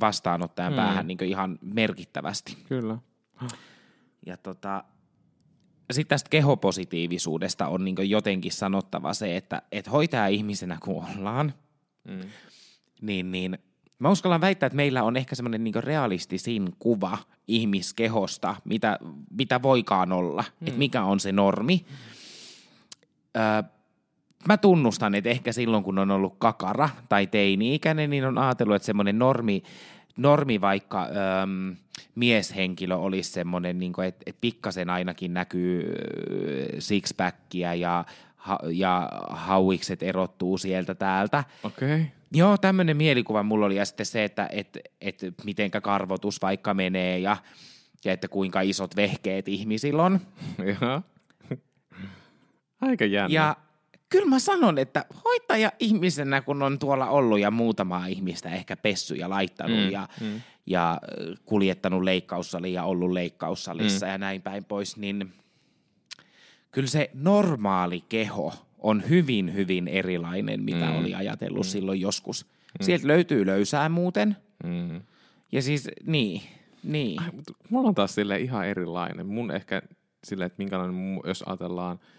vastaanottajan mm. päähän niin ihan merkittävästi. Kyllä. Ja tota, sitten tästä kehopositiivisuudesta on niin jotenkin sanottava se, että et hoitaa ihmisenä kun ollaan, mm. niin, niin mä uskallan väittää, että meillä on ehkä semmoinen niin realistisin kuva ihmiskehosta, mitä, mitä voikaan olla, mm. että mikä on se normi. Öö, mä tunnustan, että ehkä silloin kun on ollut kakara tai teini-ikäinen, niin on ajatellut, että semmoinen normi, normi vaikka öm, mieshenkilö olisi semmoinen, niin että, että pikkasen ainakin näkyy sixpackia ja, ha, ja hauikset erottuu sieltä täältä. Okei. Okay. Joo, tämmöinen mielikuva mulla oli ja sitten se, että et, et, mitenkä karvotus vaikka menee ja, ja että kuinka isot vehkeet ihmisillä on. Aika jännä. Ja kyllä mä sanon, että hoitaja ihmisenä, kun on tuolla ollut ja muutamaa ihmistä ehkä pessy ja laittanut mm, ja, mm. ja kuljettanut leikkaussaliin ja ollut leikkaussalissa mm. ja näin päin pois, niin kyllä se normaali keho on hyvin, hyvin erilainen, mitä mm. oli ajatellut mm. silloin joskus. Mm. Sieltä löytyy löysää muuten. Mm. Ja siis, niin, niin. Ai, mulla on taas sille ihan erilainen. Mun ehkä sille, että minkälainen, jos ajatellaan –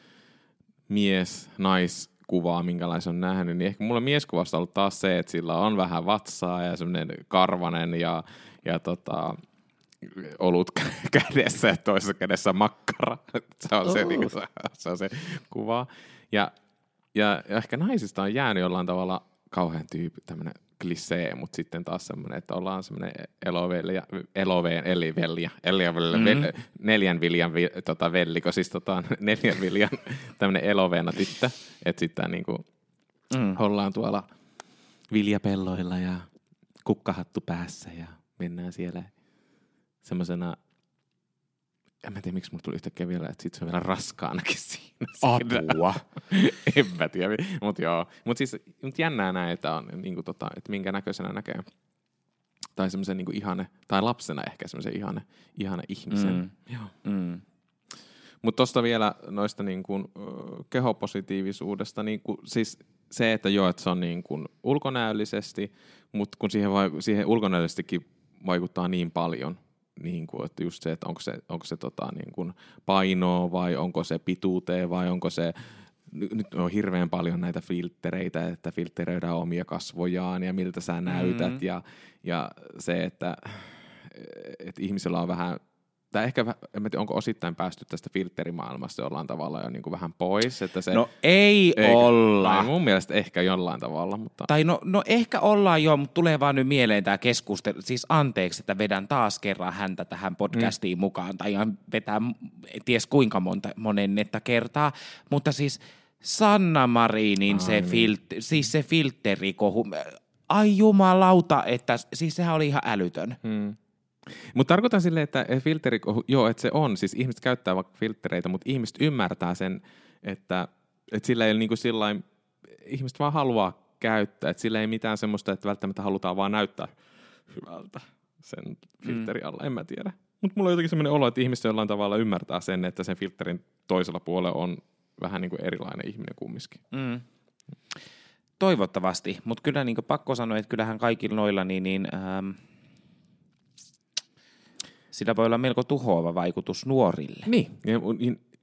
mies, nais kuvaa, minkälaisen on nähnyt, niin ehkä mulla mieskuvasta on ollut taas se, että sillä on vähän vatsaa ja semmoinen karvanen ja, ja tota, olut kädessä ja toisessa kädessä makkara. se, on se, niin se, se on se kuva. Ja, ja, ja ehkä naisista on jäänyt jollain tavalla kauhean tyyppi, tämmöinen klisee, mutta sitten taas semmoinen, että ollaan semmoinen elovelja, eloveen eli eli mm-hmm. neljän viljan vi, tota, velliko, siis tota, neljän viljan tämmöinen eloveena tyttö, että sitten niin kuin mm. ollaan tuolla viljapelloilla ja kukkahattu päässä ja mennään siellä semmoisena en mä tiedä, miksi mulla tuli yhtäkkiä vielä, että sit se on vielä raskaanakin siinä. Apua. en mä tiedä, mutta joo. Mutta siis mut jännää näin, että, on, niin kuin tota, että minkä näköisenä näkee. Tai semmoisen niin ihane, tai lapsena ehkä semmoisen ihane, ihane ihmisen. Mm. Joo. Mm. Mutta tuosta vielä noista niin kuin, kehopositiivisuudesta, niin kuin, siis se, että joo, että se on niin kuin ulkonäöllisesti, mutta kun siihen, siihen ulkonäöllisestikin vaikuttaa niin paljon – niin kuin, että just se, että onko se, onko se tota, niin kuin painoa vai onko se pituuteen vai onko se nyt on hirveän paljon näitä filtreitä, että filtteröidään omia kasvojaan ja miltä sä näytät mm-hmm. ja, ja se, että, että ihmisellä on vähän tai ehkä, en tiedä, onko osittain päästy tästä filterimaailmasta jollain tavalla jo niin kuin vähän pois. Että se, no ei eikä, olla. Tai mun mielestä ehkä jollain tavalla. Mutta... Tai no, no ehkä ollaan jo, mutta tulee vaan nyt mieleen tämä keskustelu. Siis anteeksi, että vedän taas kerran häntä tähän podcastiin mm. mukaan. Tai ihan vetää ties kuinka monta, monennetta kertaa. Mutta siis Sanna Marinin Ai se, niin. filt- siis se filterikohu. Ai jumalauta, että siis sehän oli ihan älytön. Hmm. Mutta tarkoitan silleen, että filteri, joo, että se on, siis ihmiset käyttää vaikka filtreitä, mutta ihmiset ymmärtää sen, että, että sillä ei ole niin kuin sillain, ihmiset vaan haluaa käyttää, että sillä ei mitään semmoista, että välttämättä halutaan vaan näyttää hyvältä sen filterin alla, mm. en mä tiedä. Mutta mulla on jotenkin semmoinen olo, että ihmiset jollain tavalla ymmärtää sen, että sen filterin toisella puolella on vähän niin kuin erilainen ihminen kumminkin. Mm. Toivottavasti, mutta kyllä niin pakko sanoa, että kyllähän kaikilla noilla niin, niin ähm, sillä voi olla melko tuhoava vaikutus nuorille. Niin, ja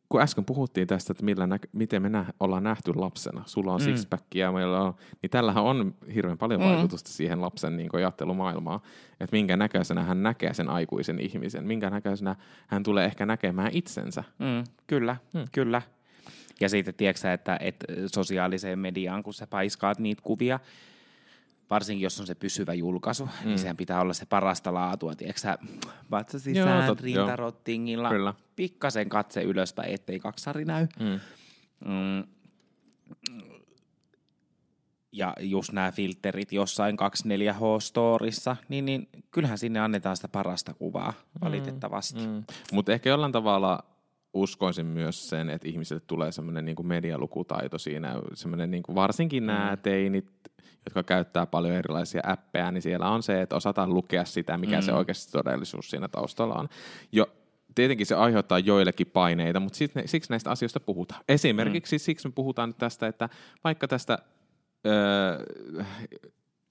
kun äsken puhuttiin tästä, että millä nä- miten me nä- ollaan nähty lapsena, sulla on mm. sixpack ja meillä on, niin tällähän on hirveän paljon mm. vaikutusta siihen lapsen niin ajattelumaailmaan, että minkä näköisenä hän näkee sen aikuisen ihmisen, minkä näköisenä hän tulee ehkä näkemään itsensä. Mm, kyllä, mm. kyllä. Ja sitten tiedätkö että, että sosiaaliseen mediaan, kun sä paiskaat niitä kuvia, varsinkin jos on se pysyvä julkaisu, niin mm. niin sehän pitää olla se parasta laatua, tiedätkö sä, vatsa sisään, joo, rintarottingilla, Kyllä. pikkasen katse ylöspäin, ettei kaksari näy. Mm. Mm. Ja just nämä filterit jossain 24H-storissa, niin, niin kyllähän sinne annetaan sitä parasta kuvaa, mm. valitettavasti. Mm. Mutta ehkä jollain tavalla uskoisin myös sen, että ihmisille tulee semmoinen niin medialukutaito siinä, semmoinen niin varsinkin nämä mm. teinit, jotka käyttää paljon erilaisia appeja, niin siellä on se, että osataan lukea sitä, mikä mm. se oikeasti todellisuus siinä taustalla on. Jo, tietenkin se aiheuttaa joillekin paineita, mutta sit ne, siksi näistä asioista puhutaan. Esimerkiksi mm. siksi me puhutaan nyt tästä, että vaikka tästä öö,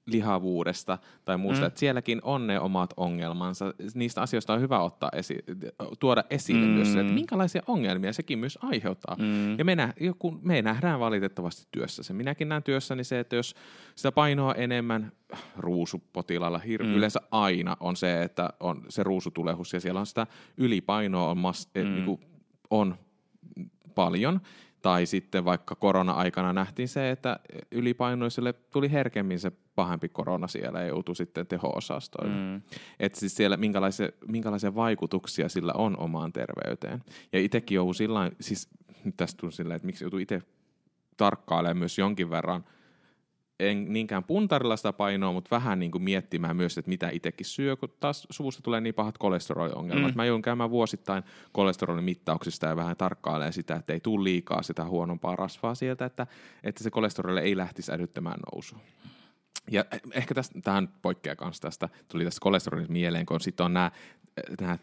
lihavuudesta tai muusta, mm. että sielläkin on ne omat ongelmansa. Niistä asioista on hyvä ottaa esi- tuoda esille mm. myös se, että minkälaisia ongelmia sekin myös aiheuttaa. Mm. Ja me, nä- kun me nähdään valitettavasti työssä se. Minäkin näen työssäni se, että jos sitä painoa enemmän ruusupotilaalla hir- mm. yleensä aina on se, että on se ruusutulehus ja siellä on sitä ylipainoa on, mas- mm. niin kuin on paljon, tai sitten vaikka korona-aikana nähtiin se, että ylipainoisille tuli herkemmin se pahempi korona siellä ja joutui sitten teho-osastoille. Mm. Että siis siellä minkälaisia, minkälaisia vaikutuksia sillä on omaan terveyteen. Ja itsekin joudun sillä siis nyt tästä tuli silleen, että miksi joutuu itse tarkkailemaan myös jonkin verran – en niinkään puntarilla sitä painoa, mutta vähän niin kuin miettimään myös, että mitä itsekin syö, kun taas suvusta tulee niin pahat kolesteroliongelmat. Mm. Mä joudun käymään vuosittain kolesterolin mittauksista ja vähän tarkkailemaan sitä, että ei tule liikaa sitä huonompaa rasvaa sieltä, että, että se kolesteroli ei lähtisi älyttämään nousuun. Ja ehkä tästä, tähän poikkeaa myös tästä, tuli tästä kolesterolista mieleen, kun sitten on nämä nää,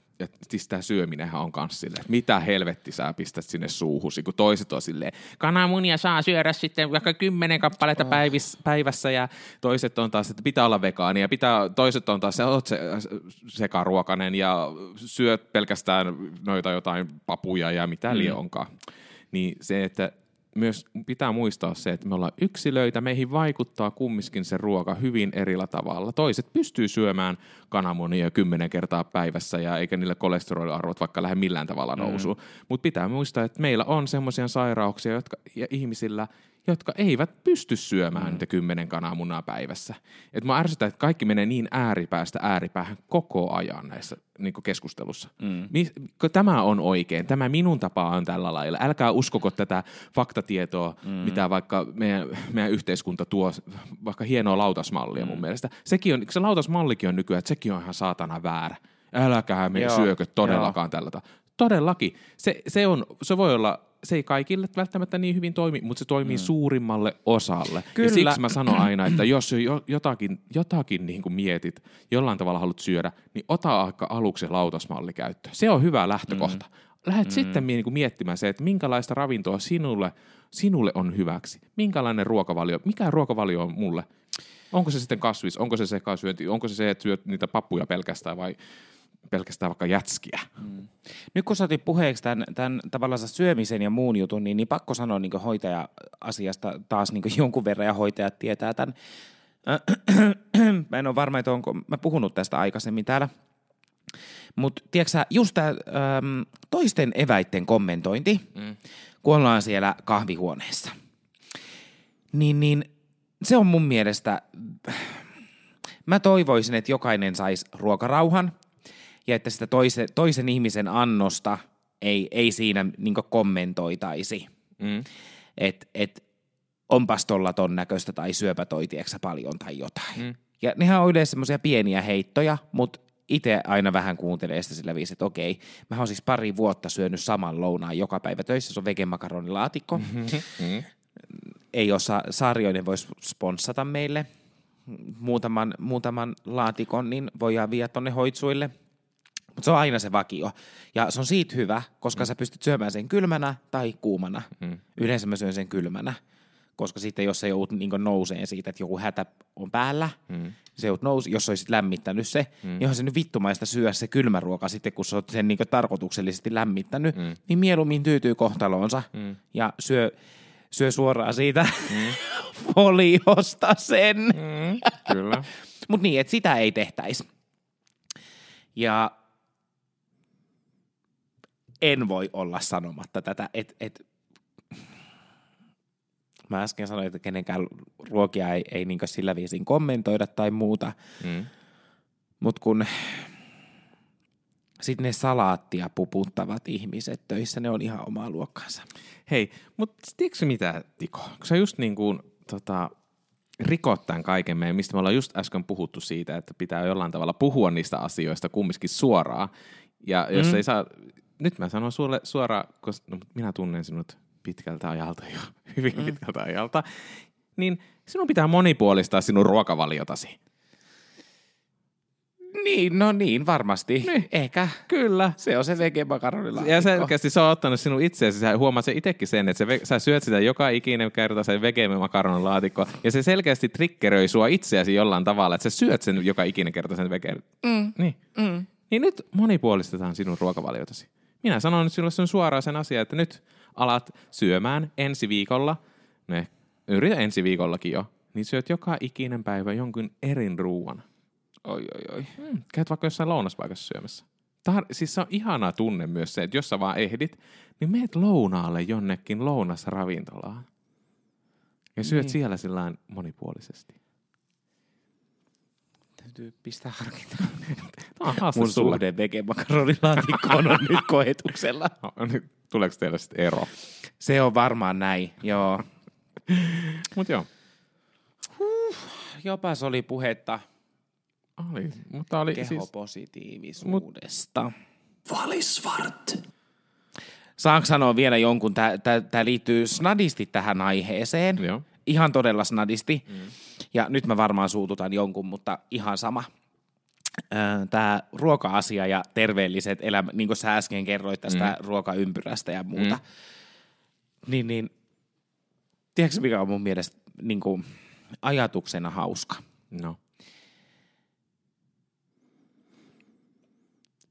siis tämä syöminenhän on kanssa silleen, että mitä helvetti sä pistät sinne suuhusi, kun toiset on silleen, kananmunia saa syödä sitten vaikka kymmenen kappaletta oh. päivis, päivässä ja toiset on taas, että pitää olla vegaani ja pitää, toiset on taas, että oot se, sekaruokainen ja syöt pelkästään noita jotain papuja ja mitä mm. onkaan. Niin se, että myös pitää muistaa se, että me ollaan yksilöitä, meihin vaikuttaa kumminkin se ruoka hyvin erillä tavalla. Toiset pystyy syömään kananmunia kymmenen kertaa päivässä ja eikä niille kolesteroliarvot vaikka lähde millään tavalla nousuun. Mm. Mutta pitää muistaa, että meillä on semmoisia sairauksia jotka, ja ihmisillä, jotka eivät pysty syömään mm. niitä kymmenen kananmunaa päivässä. Et mä ärsytän, että kaikki menee niin ääripäästä ääripäähän koko ajan näissä niin keskustelussa. Mm. Tämä on oikein, tämä minun tapa on tällä lailla. Älkää uskoko tätä faktatietoa, mm. mitä vaikka meidän, meidän yhteiskunta tuo, vaikka hienoa lautasmallia mm. mun mielestä. Sekin on, se lautasmallikin on nykyään, että sekin on ihan saatana väärä. Älkää me syökö todellakaan tällä Todellakin. Se, se, on, se voi olla se ei kaikille välttämättä niin hyvin toimi, mutta se toimii mm. suurimmalle osalle. Kyllä. Ja siksi mä sanon aina, että jos jotakin, jotakin niin kuin mietit, jollain tavalla haluat syödä, niin ota aika aluksi lautasmalli käyttöön. Se on hyvä lähtökohta. Mm. Lähet mm. sitten niin kuin miettimään se, että minkälaista ravintoa sinulle, sinulle on hyväksi. Minkälainen ruokavalio, mikä ruokavalio on mulle. Onko se sitten kasvis, onko se sekasyönti, onko se se, että syöt niitä pappuja pelkästään vai pelkästään vaikka jätskiä. Mm. Nyt kun sä otit puheeksi tämän, tämän tavallaan syömisen ja muun jutun, niin, niin pakko sanoa niin hoitaja-asiasta taas niin jonkun verran, ja hoitajat tietää tämän. mä en ole varma, että onko mä puhunut tästä aikaisemmin täällä. Mutta tiedätkö just tämä toisten eväitten kommentointi, mm. kun ollaan siellä kahvihuoneessa, niin, niin se on mun mielestä, mä toivoisin, että jokainen saisi ruokarauhan ja että sitä toise, toisen ihmisen annosta ei, ei siinä niin kommentoitaisi. Mm. Että et, onpas tolla ton näköistä tai syöpä toi paljon tai jotain. Mm. Ja nehän on yleensä semmoisia pieniä heittoja, mutta itse aina vähän kuuntelee sitä sillä viisi, että okei, mä oon siis pari vuotta syönyt saman lounaan joka päivä töissä, se on vegemakaronilaatiko. Mm-hmm. Ei osaa, Saarioinen voisi sponssata meille muutaman, muutaman laatikon, niin voidaan viedä tonne hoitsuille – mutta se on aina se vakio. Ja se on siitä hyvä, koska mm. sä pystyt syömään sen kylmänä tai kuumana. Mm. Yleensä mä syön sen kylmänä, koska sitten jos se joudut niin nouseen siitä, että joku hätä on päällä, mm. se joudut nousi, jos olisit lämmittänyt se, mm. niin onhan se nyt vittumaista syödä se kylmä ruoka sitten, kun sä oot sen niin tarkoituksellisesti lämmittänyt, mm. niin mieluummin tyytyy kohtaloonsa mm. ja syö, syö suoraan siitä mm. foliosta sen. Mm. Kyllä. Mutta niin, että sitä ei tehtäisi. Ja en voi olla sanomatta tätä, että et, mä äsken sanoin, että kenenkään ruokia ei, ei niin sillä viisin kommentoida tai muuta, mm. mutta kun sitten ne salaattia puputtavat ihmiset töissä, ne on ihan omaa luokkaansa. Hei, mutta tiedätkö mitä, Tiko? Kun sä just niin kuin, tota, rikot tämän kaiken meidän, mistä me ollaan just äsken puhuttu siitä, että pitää jollain tavalla puhua niistä asioista kumminkin suoraan. Ja jos mm. ei saa nyt mä sanon sulle suoraan, koska no, minä tunnen sinut pitkältä ajalta jo, hyvin mm. pitkältä ajalta, niin sinun pitää monipuolistaa sinun ruokavaliotasi. niin, no niin, varmasti. Niin. Ehkä. Kyllä. Se on se vege-makaronilaatikko. Ja selkeästi se on ottanut sinun itseäsi, sä huomaat se itsekin sen, että se, sä syöt sitä joka ikinen kerta se laatikko, ja se selkeästi triggeröi sua itseäsi jollain tavalla, että sä syöt sen joka ikinen kerta sen vege... Mm. Niin. Mm. Niin nyt monipuolistetaan sinun ruokavaliotasi. Minä sanon sinulle sen suoraan sen asian, että nyt alat syömään ensi viikolla, eh- yritä ensi viikollakin jo, niin syöt joka ikinen päivä jonkun erin ruuan. Oi, oi, oi. Mm. Käyt vaikka jossain lounaspaikassa syömässä. Tar- siis se on ihana tunne myös se, että jos sä vaan ehdit, niin meet lounaalle jonnekin lounasravintolaan. Ja syöt niin. siellä sillä monipuolisesti. Täytyy pistää harkintaan. Haaste Mun sulle. suhde vege-makaronilaatikkoon on nyt koetuksella. No, tuleeko teille sitten ero? Se on varmaan näin, joo. Mut joo. Jopas oli puhetta Oli, mutta oli siis... kehopositiivisuudesta. Valisvart. Saanko sanoa vielä jonkun? Tämä liittyy snadisti tähän aiheeseen. Joo. Ihan todella snadisti. Mm. Ja nyt mä varmaan suututan jonkun, mutta ihan sama. Tämä ruoka-asia ja terveelliset elämät, niin kuin sä äsken kerroit tästä mm. ruokaympyrästä ja muuta. Mm. Niin, niin tiedätkö mikä on mun mielestä niin kuin, ajatuksena hauska? No.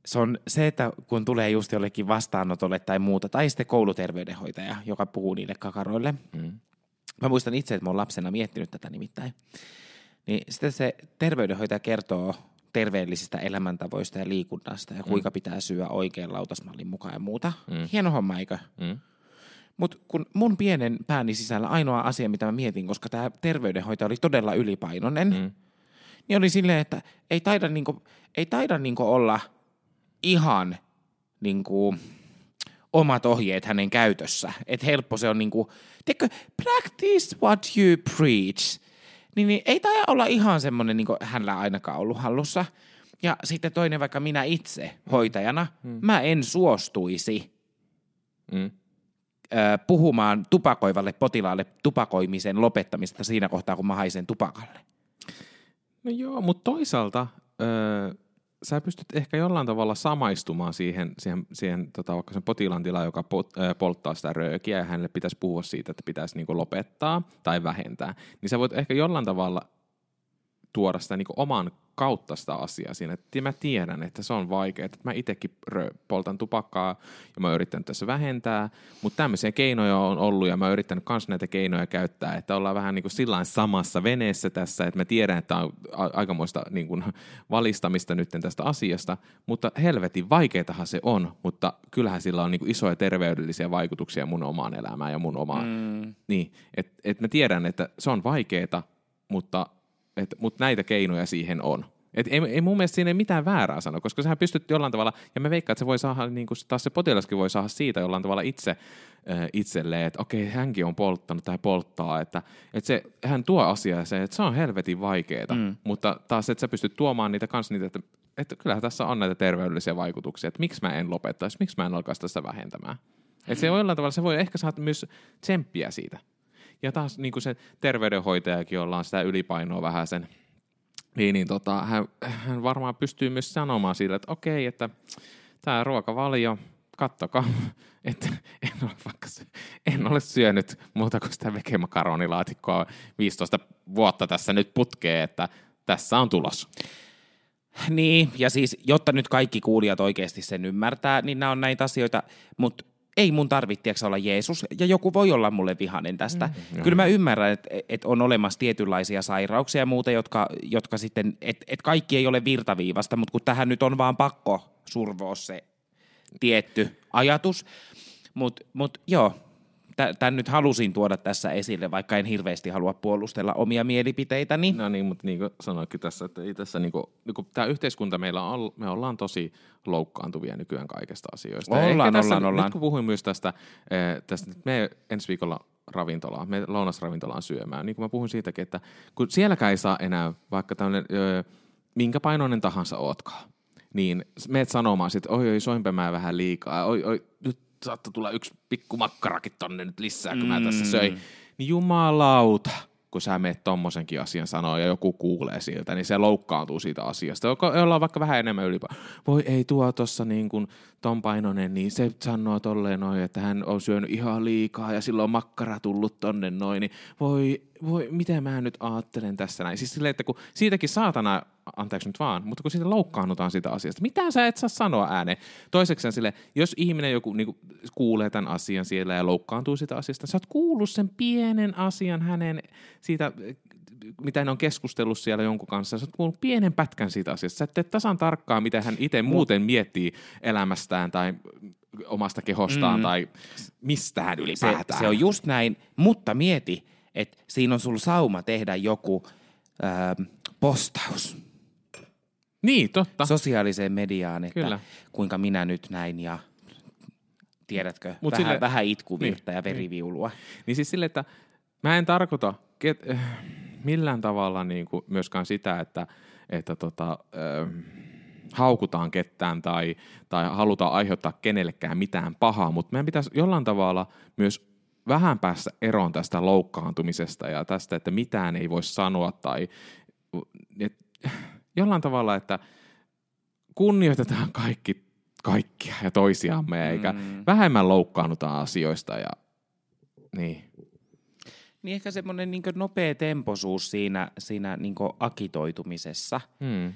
se on se, että kun tulee just jollekin vastaanotolle tai muuta, tai sitten kouluterveydenhoitaja, joka puhuu niille kakaroille. Mm. Mä muistan itse, että mä oon lapsena miettinyt tätä nimittäin. Niin sitten se terveydenhoitaja kertoo terveellisistä elämäntavoista ja liikunnasta ja kuinka pitää syödä oikean lautasmallin mukaan ja muuta. Mm. Hieno homma, eikö? Mm. Mutta kun mun pienen pääni sisällä ainoa asia, mitä mä mietin, koska tämä terveydenhoitaja oli todella ylipainoinen, mm. niin oli silleen, että ei taida, niinku, ei taida niinku olla ihan niinku, omat ohjeet hänen käytössä. Että helppo se on niinku, practice what you preach. Niin, niin ei taida olla ihan semmoinen, niin hänellä ainakaan ollut hallussa. Ja sitten toinen vaikka minä itse hoitajana, mm. mä en suostuisi Mm. ö, puhumaan tupakoivalle potilaalle tupakoimisen lopettamista siinä kohtaa, kun mä haisen tupakalle. No joo, mutta toisaalta öö, sä pystyt ehkä jollain tavalla samaistumaan siihen, siihen, siihen tota, vaikka sen potilaan tilaan, joka pot, öö, polttaa sitä röökiä ja hänelle pitäisi puhua siitä, että pitäisi niinku lopettaa tai vähentää. Niin sä voit ehkä jollain tavalla tuoda sitä niinku oman kautta sitä asiaa siinä. Et mä tiedän, että se on vaikeaa. Että mä itsekin poltan tupakkaa ja mä oon yrittänyt tässä vähentää, mutta tämmöisiä keinoja on ollut ja mä oon yrittänyt myös näitä keinoja käyttää, että ollaan vähän niin kuin sillain samassa veneessä tässä, että mä tiedän, että on aikamoista niin kuin valistamista nyt tästä asiasta, mutta helvetin vaikeatahan se on, mutta kyllähän sillä on niin kuin isoja terveydellisiä vaikutuksia mun omaan elämään ja mun omaan. Mm. Niin, että et mä tiedän, että se on vaikeeta, mutta et, mut näitä keinoja siihen on. Et ei, ei mun mielestä siinä ei mitään väärää sanoa, koska sähän pystyt jollain tavalla, ja mä veikkaan, että se voi saada, niin kuin, taas se potilaskin voi saada siitä jollain tavalla itse äh, itselleen, että okei, hänkin on polttanut tai polttaa, että, että se, hän tuo asiaa se, että se on helvetin vaikeeta, mm. mutta taas, että sä pystyt tuomaan niitä kanssa niitä, että, että kyllähän tässä on näitä terveydellisiä vaikutuksia, että miksi mä en lopettaisi, miksi mä en alkaisi tässä vähentämään. Että se jollain tavalla, se voi ehkä saada myös tsemppiä siitä. Ja taas niin kuin se terveydenhoitajakin, jolla on sitä ylipainoa vähän sen, niin, niin tota, hän, hän varmaan pystyy myös sanomaan sille, että okei, että tämä ruokavalio, kattokaa, että en ole, vaikka, en ole syönyt muuta kuin sitä vegemakaronilaatikoa 15 vuotta tässä nyt putkeen, että tässä on tulos. Niin, ja siis jotta nyt kaikki kuulijat oikeasti sen ymmärtää, niin nämä on näitä asioita, mutta ei mun tarvitse olla Jeesus, ja joku voi olla mulle vihanen tästä. Mm, Kyllä mä ymmärrän, että et on olemassa tietynlaisia sairauksia ja muuta, jotka, jotka sitten, että et kaikki ei ole virtaviivasta, mutta kun tähän nyt on vaan pakko survoa se tietty ajatus. Mutta mut, joo, tämän nyt halusin tuoda tässä esille, vaikka en hirveästi halua puolustella omia mielipiteitäni. No niin, mutta niin kuin sanoinkin tässä, että ei tässä niin kuin, niin kuin tämä yhteiskunta meillä on, me ollaan tosi loukkaantuvia nykyään kaikesta asioista. Ollaan, ehkä tässä, ollaan, ollaan. Nyt kun puhuin myös tästä, eh, tästä että me ensi viikolla ravintolaan, me lounasravintolaan syömään, niin kuin mä puhuin siitäkin, että kun sielläkään ei saa enää vaikka tämmöinen, minkä painoinen tahansa ootkaan, niin meet sanomaan sitten, oi oi, soinpä mä vähän liikaa, oi oi, nyt saattaa tulla yksi pikku makkarakin tonne nyt lisää, kun mm. mä tässä söin. Niin jumalauta, kun sä meet tommosenkin asian sanoa ja joku kuulee siltä, niin se loukkaantuu siitä asiasta. Jolla on vaikka vähän enemmän ylipä. Voi ei tuo tossa niin kuin ton painonen, niin se sanoo tolleen noin, että hän on syönyt ihan liikaa ja silloin on makkara tullut tonne noin, niin voi, voi, miten mä nyt ajattelen tässä näin. Siis silleen, että kun siitäkin saatana, anteeksi nyt vaan, mutta kun siitä loukkaannutaan siitä asiasta, mitä sä et saa sanoa ääneen. Toiseksi sille, jos ihminen joku niin kuin, kuulee tämän asian siellä ja loukkaantuu siitä asiasta, sä oot kuullut sen pienen asian hänen siitä mitä ne on keskustellut siellä jonkun kanssa, sä oot kuullut pienen pätkän siitä asiasta. Sä et tee tasan tarkkaan, mitä hän itse muuten miettii elämästään tai omasta kehostaan mm. tai mistään ylipäätään. Se, se on just näin, mutta mieti, että siinä on sulla sauma tehdä joku ää, postaus. Niin, totta. Sosiaaliseen mediaan, että Kyllä. kuinka minä nyt näin ja tiedätkö, Mut vähän, sille, vähän itkuvirta niin, ja veriviulua. Niin. niin siis sille, että mä en tarkoita ket, äh, millään tavalla niin kuin myöskään sitä, että, että tota, äh, haukutaan ketään tai, tai halutaan aiheuttaa kenellekään mitään pahaa, mutta meidän pitäisi jollain tavalla myös vähän päästä eroon tästä loukkaantumisesta ja tästä, että mitään ei voi sanoa tai et, jollain tavalla, että kunnioitetaan kaikki, kaikkia ja toisiamme eikä mm. vähemmän loukkaannuta asioista ja niin. Niin ehkä semmoinen niin nopea temposuus siinä, siinä niin akitoitumisessa hmm.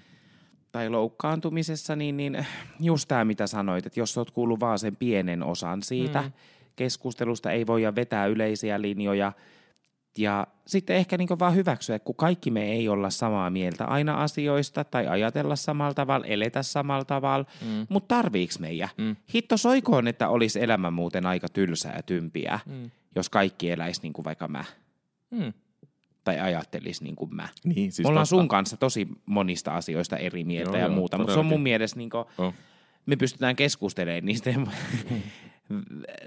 tai loukkaantumisessa, niin, niin just tämä mitä sanoit, että jos olet kuullut vaan sen pienen osan siitä hmm. Keskustelusta, ei voida vetää yleisiä linjoja ja sitten ehkä niin vaan hyväksyä, että kun kaikki me ei olla samaa mieltä aina asioista tai ajatella samalla tavalla, eletä samalla tavalla, mm. mutta tarviiks meidän? Mm. Hitto soikoon, että olisi elämä muuten aika tylsää ja tympiä. Mm jos kaikki eläisi niin kuin vaikka mä. Hmm. Tai ajattelisi niin kuin mä. Niin, siis me ollaan totta. sun kanssa tosi monista asioista eri mieltä joo, ja joo, muuta, mutta se on mun mielestä, niin kuin, oh. me pystytään keskustelemaan niistä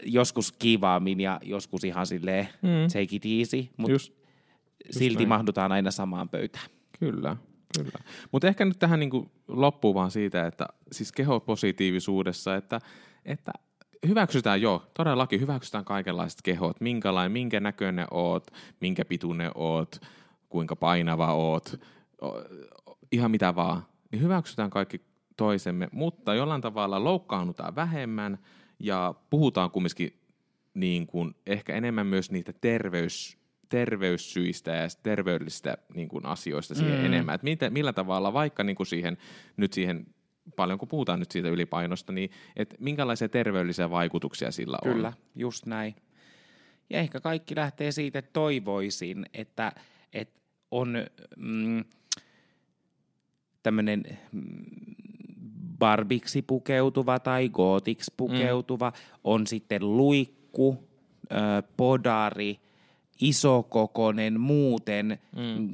joskus kiivaammin ja joskus ihan silleen hmm. take it easy, mutta just, just silti näin. mahdutaan aina samaan pöytään. Kyllä, kyllä. Mutta ehkä nyt tähän niin loppuun vaan siitä, että siis kehopositiivisuudessa, että, että hyväksytään jo, todellakin hyväksytään kaikenlaiset kehot, minkälainen, minkä näköinen oot, minkä pituinen oot, kuinka painava oot, ihan mitä vaan. Niin hyväksytään kaikki toisemme, mutta jollain tavalla loukkaannutaan vähemmän ja puhutaan kumminkin niin kuin ehkä enemmän myös niitä terveys, terveyssyistä ja terveydellisistä niin kuin asioista siihen mm. enemmän. Että millä tavalla vaikka niin kuin siihen, nyt siihen paljon kun puhutaan nyt siitä ylipainosta, niin että minkälaisia terveellisiä vaikutuksia sillä on? Kyllä, just näin. Ja ehkä kaikki lähtee siitä, että toivoisin, että, että on mm, tämmöinen mm, barbiksi pukeutuva tai gootiksi pukeutuva, mm. on sitten luikku, ö, podari – isokokonen, muuten mm.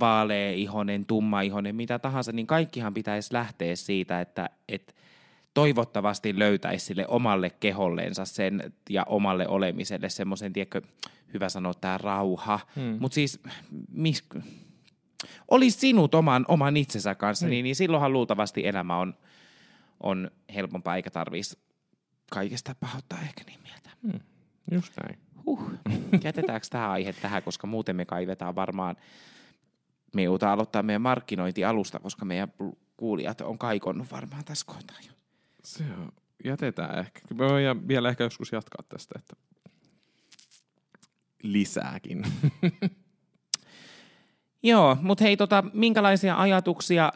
vaaleihonen, tummaihonen, mitä tahansa, niin kaikkihan pitäisi lähteä siitä, että, että toivottavasti löytäisi sille omalle keholleensa sen ja omalle olemiselle semmoisen, tiedätkö, hyvä sanoa tämä rauha. Mm. Mutta siis, mis, olisi sinut oman, oman itsensä kanssa, mm. niin, niin silloinhan luultavasti elämä on, on helpompaa, eikä tarvitsisi kaikesta pahoittaa ehkä niin mieltä. Mm. Just näin. Huh. Jätetäänkö tämä aihe tähän, koska muuten me kaivetaan varmaan, me joudutaan aloittaa meidän markkinointialusta, koska meidän kuulijat on kaikonnut varmaan tässä kohtaa jo. Se on, jätetään ehkä. Me voidaan vielä ehkä joskus jatkaa tästä, että lisääkin. Joo, mutta hei, tota, minkälaisia ajatuksia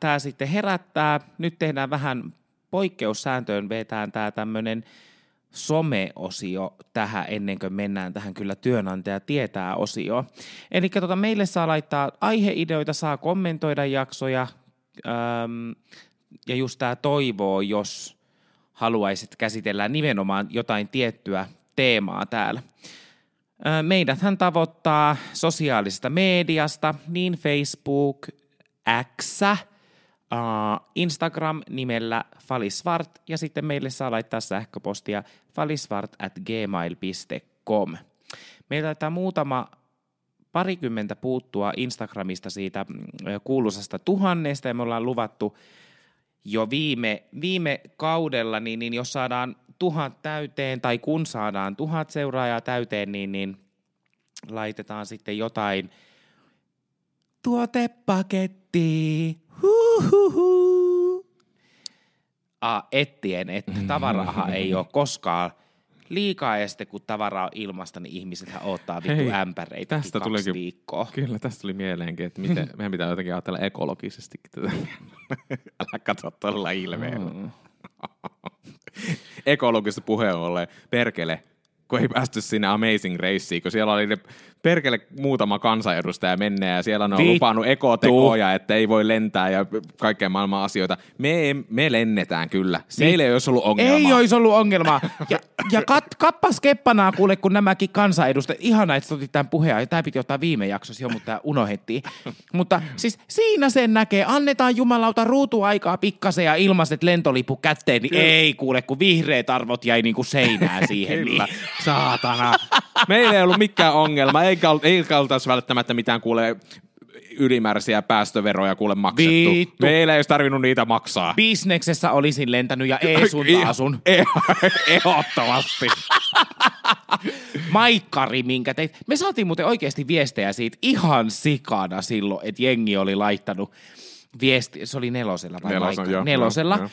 tämä sitten herättää? Nyt tehdään vähän poikkeussääntöön, vetään tämä tämmöinen some-osio tähän ennen kuin mennään tähän kyllä työnantaja tietää osio. Eli tota, meille saa laittaa aiheideoita, saa kommentoida jaksoja äm, ja just tämä toivoo, jos haluaisit käsitellä nimenomaan jotain tiettyä teemaa täällä. Meidäthän tavoittaa sosiaalisesta mediasta, niin Facebook, X, Instagram nimellä Falisvart ja sitten meille saa laittaa sähköpostia falisvart at gmail.com. Meillä taitaa muutama parikymmentä puuttua Instagramista siitä mm, kuuluisasta tuhannesta ja me ollaan luvattu jo viime, viime kaudella, niin, niin jos saadaan tuhat täyteen tai kun saadaan tuhat seuraajaa täyteen, niin, niin laitetaan sitten jotain tuotepaketti. Huhuhu. A, ettien, että tavaraahan ei ole koskaan liikaa ja sitten kun tavaraa on ilmasta, niin ihmisethän odottaa vittu Hei, ämpäreitä tästä tulikin- viikkoa. Kyllä, tästä tuli mieleenkin, että miten, meidän pitää jotenkin ajatella ekologisesti tätä. Älä katso tuolla ilmeellä. Mm. Ekologista puheen ollen, perkele, kun ei päästy sinne Amazing Raceen, kun siellä oli ne perkele muutama kansanedustaja menne ja siellä ne on Vittu. lupannut ekotekoja, että ei voi lentää ja kaikkea maailman asioita. Me, me lennetään kyllä. Meillä ei olisi ollut ongelmaa. Ei olisi ollut ongelmaa. Ja, ja kat, kappas keppanaa kuule, kun nämäkin kansanedustajat, ihana, että otit tämän puheen, tämä piti ottaa viime jaksossa jo, mutta tämä unohdettiin. Mutta siis siinä sen näkee, annetaan jumalauta ruutuaikaa pikkasen ja ilmaiset lentolipu kätteen, niin ei kuule, kun vihreät arvot jäi niinku seinään siihen. Niin. saatana. Meillä ei ollut mikään ongelma, eikä, ol- eikä oltaisi välttämättä mitään kuule ylimääräisiä päästöveroja kuule maksettu. Vittu. Meillä ei olisi tarvinnut niitä maksaa. Bisneksessä olisin lentänyt ja Eesun taasun. Eh- Ehdottomasti. Maikkari, minkä teit. Me saatiin muuten oikeasti viestejä siitä ihan sikana silloin, että jengi oli laittanut viesti, se oli nelosella vai Nelosen, joo, nelosella, joo, joo.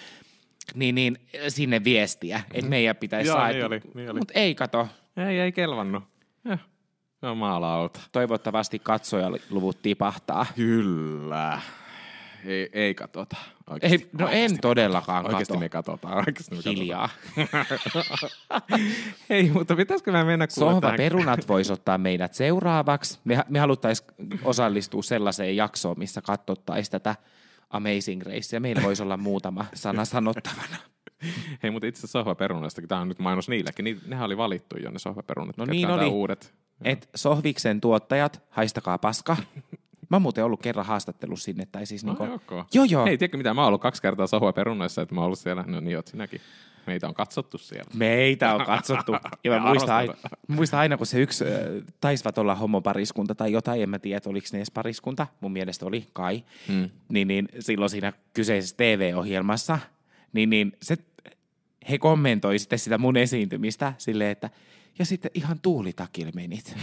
Niin, niin sinne viestiä, että meidän pitäisi saada. niin niin. Mutta ei kato, Ei, ei kelvannut. Eh, no maalauta. toivottavasti katsojaluvut tipahtaa. Kyllä. Ei, ei katota. Oikeasti, Ei, no en todellakaan Oikeasti kato. me katsotaan. Oikeasti me Hiljaa. katsotaan. Ei, mutta pitäisikö mä mennä kuule Sohva Perunat voisi ottaa meidät seuraavaksi. Me, me haluttaisiin osallistua sellaiseen jaksoon, missä katsottaisiin tätä Amazing Racea. Meillä voisi olla muutama sana sanottavana. Hei, mutta itse asiassa sohvaperunastakin, tämä on nyt mainos niillekin, niin nehän oli valittu jo ne sohvaperunat. No niin on tää oli. Uudet. Et Sohviksen tuottajat, haistakaa paska. Mä oon muuten ollut kerran haastattelussa sinne, tai siis No, niinku... joko. Joo, joo. Hei, tiedätkö mitä, mä oon ollut kaksi kertaa sohvaperunoissa, että mä oon ollut siellä, no niin oot sinäkin. Meitä on katsottu siellä. Meitä on katsottu. Ja mä muistan aina, muistan aina, kun se yksi äh, taisivat olla homopariskunta tai jotain, en mä tiedä, että oliko ne edes pariskunta. Mun mielestä oli kai. Mm. Niin, niin silloin siinä kyseisessä TV-ohjelmassa, niin, niin se, he kommentoi sitten sitä mun esiintymistä silleen, että ja sitten ihan tuulitakille menit.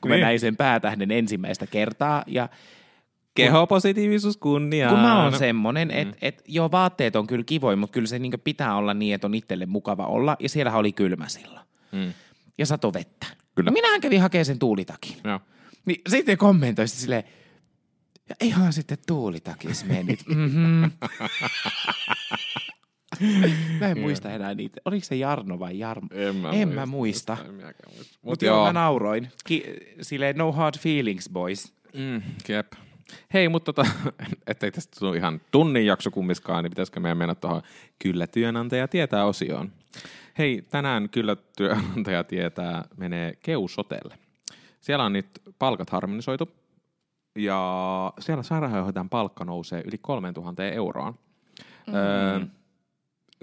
kun mä Niin. näin sen päätähden ensimmäistä kertaa ja Kehopositiivisuus kunniaan. kun mä oon semmonen, että et, joo vaatteet on kyllä kivoja, mutta kyllä se niinku pitää olla niin, että on itselle mukava olla. Ja siellä oli kylmä silloin. Mm. Ja sato vettä. Kyllä. No minähän kävin hakemaan sen tuulitakin. Joo. Niin sitten kommentoi sitten silleen, ja ihan sitten tuulitakis menit. Mm-hmm. Mä en muista enää niitä. Oliko se Jarno vai Jarmo? En mä, en mä muista. En minäkään muista. Mut Mutta joo, mä nauroin. Ki- silleen no hard feelings, boys. Mm, jep. Hei, mutta tota, ettei tästä tule ihan tunnin jakso kummiskaan, niin pitäisikö meidän mennä tuohon Kyllä työnantaja tietää osioon. Hei, tänään Kyllä työnantaja tietää menee Keusotelle. Siellä on nyt palkat harmonisoitu ja siellä sairaanhoitajan palkka nousee yli 3000 euroon. Mm. Öö,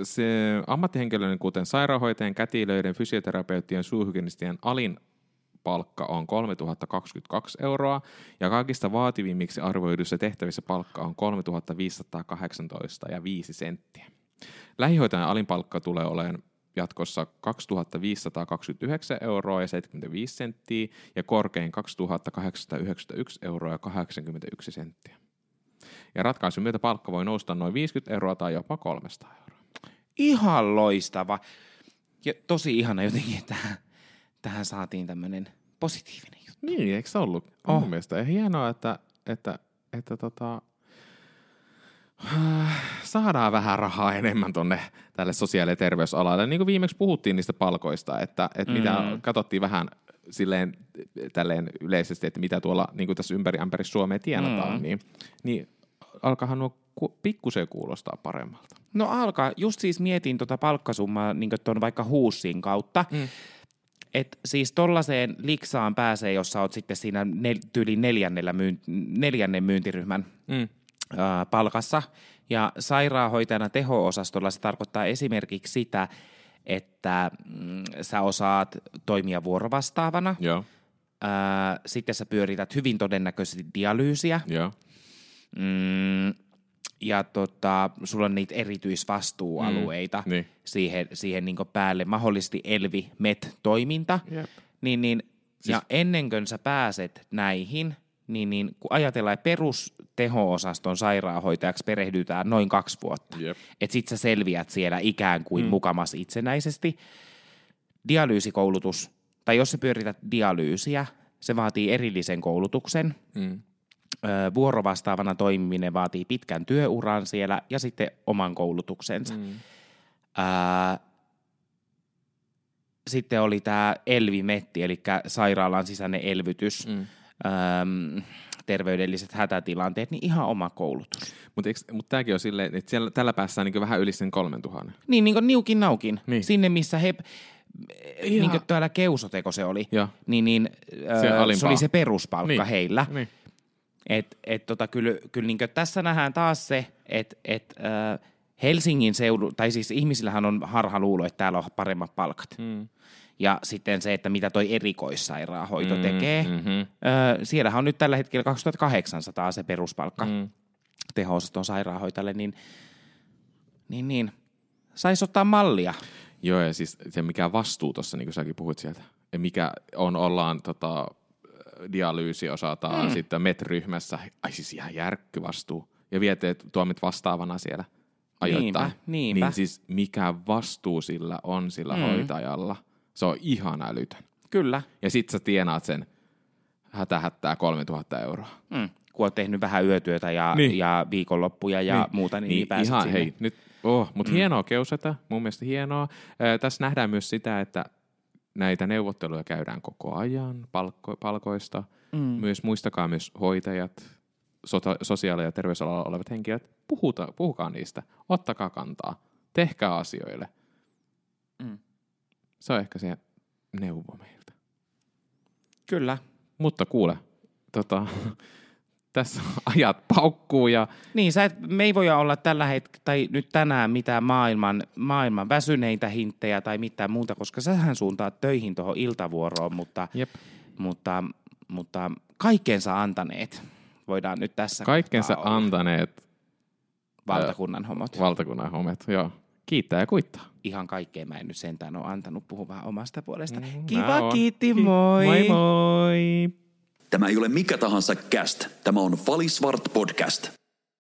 se ammattihenkilöiden, kuten sairaanhoitajien, kätilöiden, fysioterapeuttien, suuhygienistien alin palkka on 3022 euroa ja kaikista vaativimmiksi arvioiduissa tehtävissä palkka on 3518 ja 5 senttiä. Lähihoitajan alin palkka tulee olemaan jatkossa 2529 euroa ja 75 senttiä ja korkein 2891 euroa ja 81 senttiä. Ja ratkaisun myötä palkka voi nousta noin 50 euroa tai jopa 300 euroa. Ihan loistava. Ja tosi ihana jotenkin, että tähän, tähän saatiin tämmöinen positiivinen juttu. Niin, eikö se ollut? Oh. Oh. Mun mielestä hienoa, että, että, että tota, saadaan vähän rahaa enemmän tonne tälle sosiaali- ja terveysalalle. Niin kuin viimeksi puhuttiin niistä palkoista, että, että mm. mitä katsottiin vähän silleen tälleen yleisesti, että mitä tuolla niin kuin tässä ympäri ämpäri Suomea tienataan, mm. niin, niin alkahan nuo ku- pikkusen kuulostaa paremmalta. No alkaa, just siis mietin tota palkkasummaa niin tuon vaikka huussin kautta. Mm. Et siis tollaiseen liksaan pääsee, jos sä oot sitten siinä nel, tyyli neljännellä myyn, neljännen myyntiryhmän Mm. ää, palkassa. Ja sairaanhoitajana teho-osastolla se tarkoittaa esimerkiksi sitä, että mm, sä osaat toimia vuorovastaavana. Joo, Ää, sitten sä pyörität hyvin todennäköisesti dialyysiä. joo. Mm, ja tota, sulla on niitä erityisvastuualueita Mm, niin. siihen, siihen niin päälle, mahdollisesti Elvi Met-toiminta, Jep. niin, niin siis... ja ennen kuin sä pääset näihin, niin, niin kun ajatellaan, että perusteho-osaston sairaanhoitajaksi perehdytään noin kaksi vuotta. Jep. Että sit sä selviät siellä ikään kuin mm. mukamas itsenäisesti. Dialyysikoulutus, tai jos sä pyörität dialyysiä, se vaatii erillisen koulutuksen. Mm. Vuorovastaavana toimiminen vaatii pitkän työuran siellä ja sitten oman koulutuksensa. Mm. Ää, sitten oli tämä Elvimetti, eli sairaalan sisäinen elvytys, mm. äm, terveydelliset hätätilanteet, niin ihan oma koulutus. Mutta mut tämäkin on silleen, että siellä, tällä päässään niin vähän yli sen kolmen tuhannen. Niin, niin kuin niukin naukin. Niin. Sinne, missä he, niin kuin täällä Keusoteko se oli, Joo. niin, niin Se alimpaa. se oli se peruspalkka Niin. heillä. Niin. Et, et tota, kyllä, kyllä niin tässä nähdään taas se, että et, äh, Helsingin seudu, tai siis ihmisillähän on harha luulo, että täällä on paremmat palkat. Mm. Ja sitten se, että mitä toi erikoissairaanhoito mm, tekee. mhm. Ö, siellähän on nyt tällä hetkellä 2800 se peruspalkka mm. teho-osaston sairaanhoitajalle, niin, niin, niin saisi ottaa mallia. Joo, ja siis se mikä vastuu tuossa, niin kuin säkin puhuit sieltä, mikä on, ollaan tota, dialyysi osataan mm. sitten MET-ryhmässä, ai siis ihan järkkyvastuu, ja viette tuomit vastaavana siellä ajoittain. Niinpä, niinpä. Niin siis mikä vastuu sillä on sillä mm. hoitajalla, se on ihan älytön. Kyllä. Ja sit sä tienaat sen hätähättää 3000 euroa. Mm. Kun oot tehnyt vähän yötyötä ja, niin. Ja viikonloppuja ja niin. muuta, niin, niin pääset ihan, sinne. hei, nyt, oh, mutta mm. hienoa keusata, mun mielestä hienoa. Ää, tässä nähdään myös sitä, että näitä neuvotteluja käydään koko ajan palkko, palkoista. Mm. Myös muistakaa myös hoitajat, sota, sosiaali- ja terveysalalla olevat henkilöt, puhuta, puhukaa niistä, ottakaa kantaa, tehkää asioille. Mm. Se on ehkä se neuvo meiltä. Kyllä. Mutta kuule, tota, tässä ajat paukkuu ja Niin, sä et, me ei voi olla tällä hetkellä tai nyt tänään mitään maailman, maailman väsyneitä hinttejä tai mitään muuta, koska sähän suuntaat töihin tuohon iltavuoroon, mutta, Jep. mutta, mutta kaikkeensa antaneet voidaan nyt tässä kaikkensa antaneet valtakunnan homot. valtakunnan hommet. Joo. Kiittää ja kuittaa. Ihan kaikkea mä en nyt sentään ole antanut puhua vähän omasta puolesta. Mm, Kiva, kiitti, Ki- moi! Moi moi! Tämä ei ole mikä tahansa cast. Tämä on Valisvart podcast.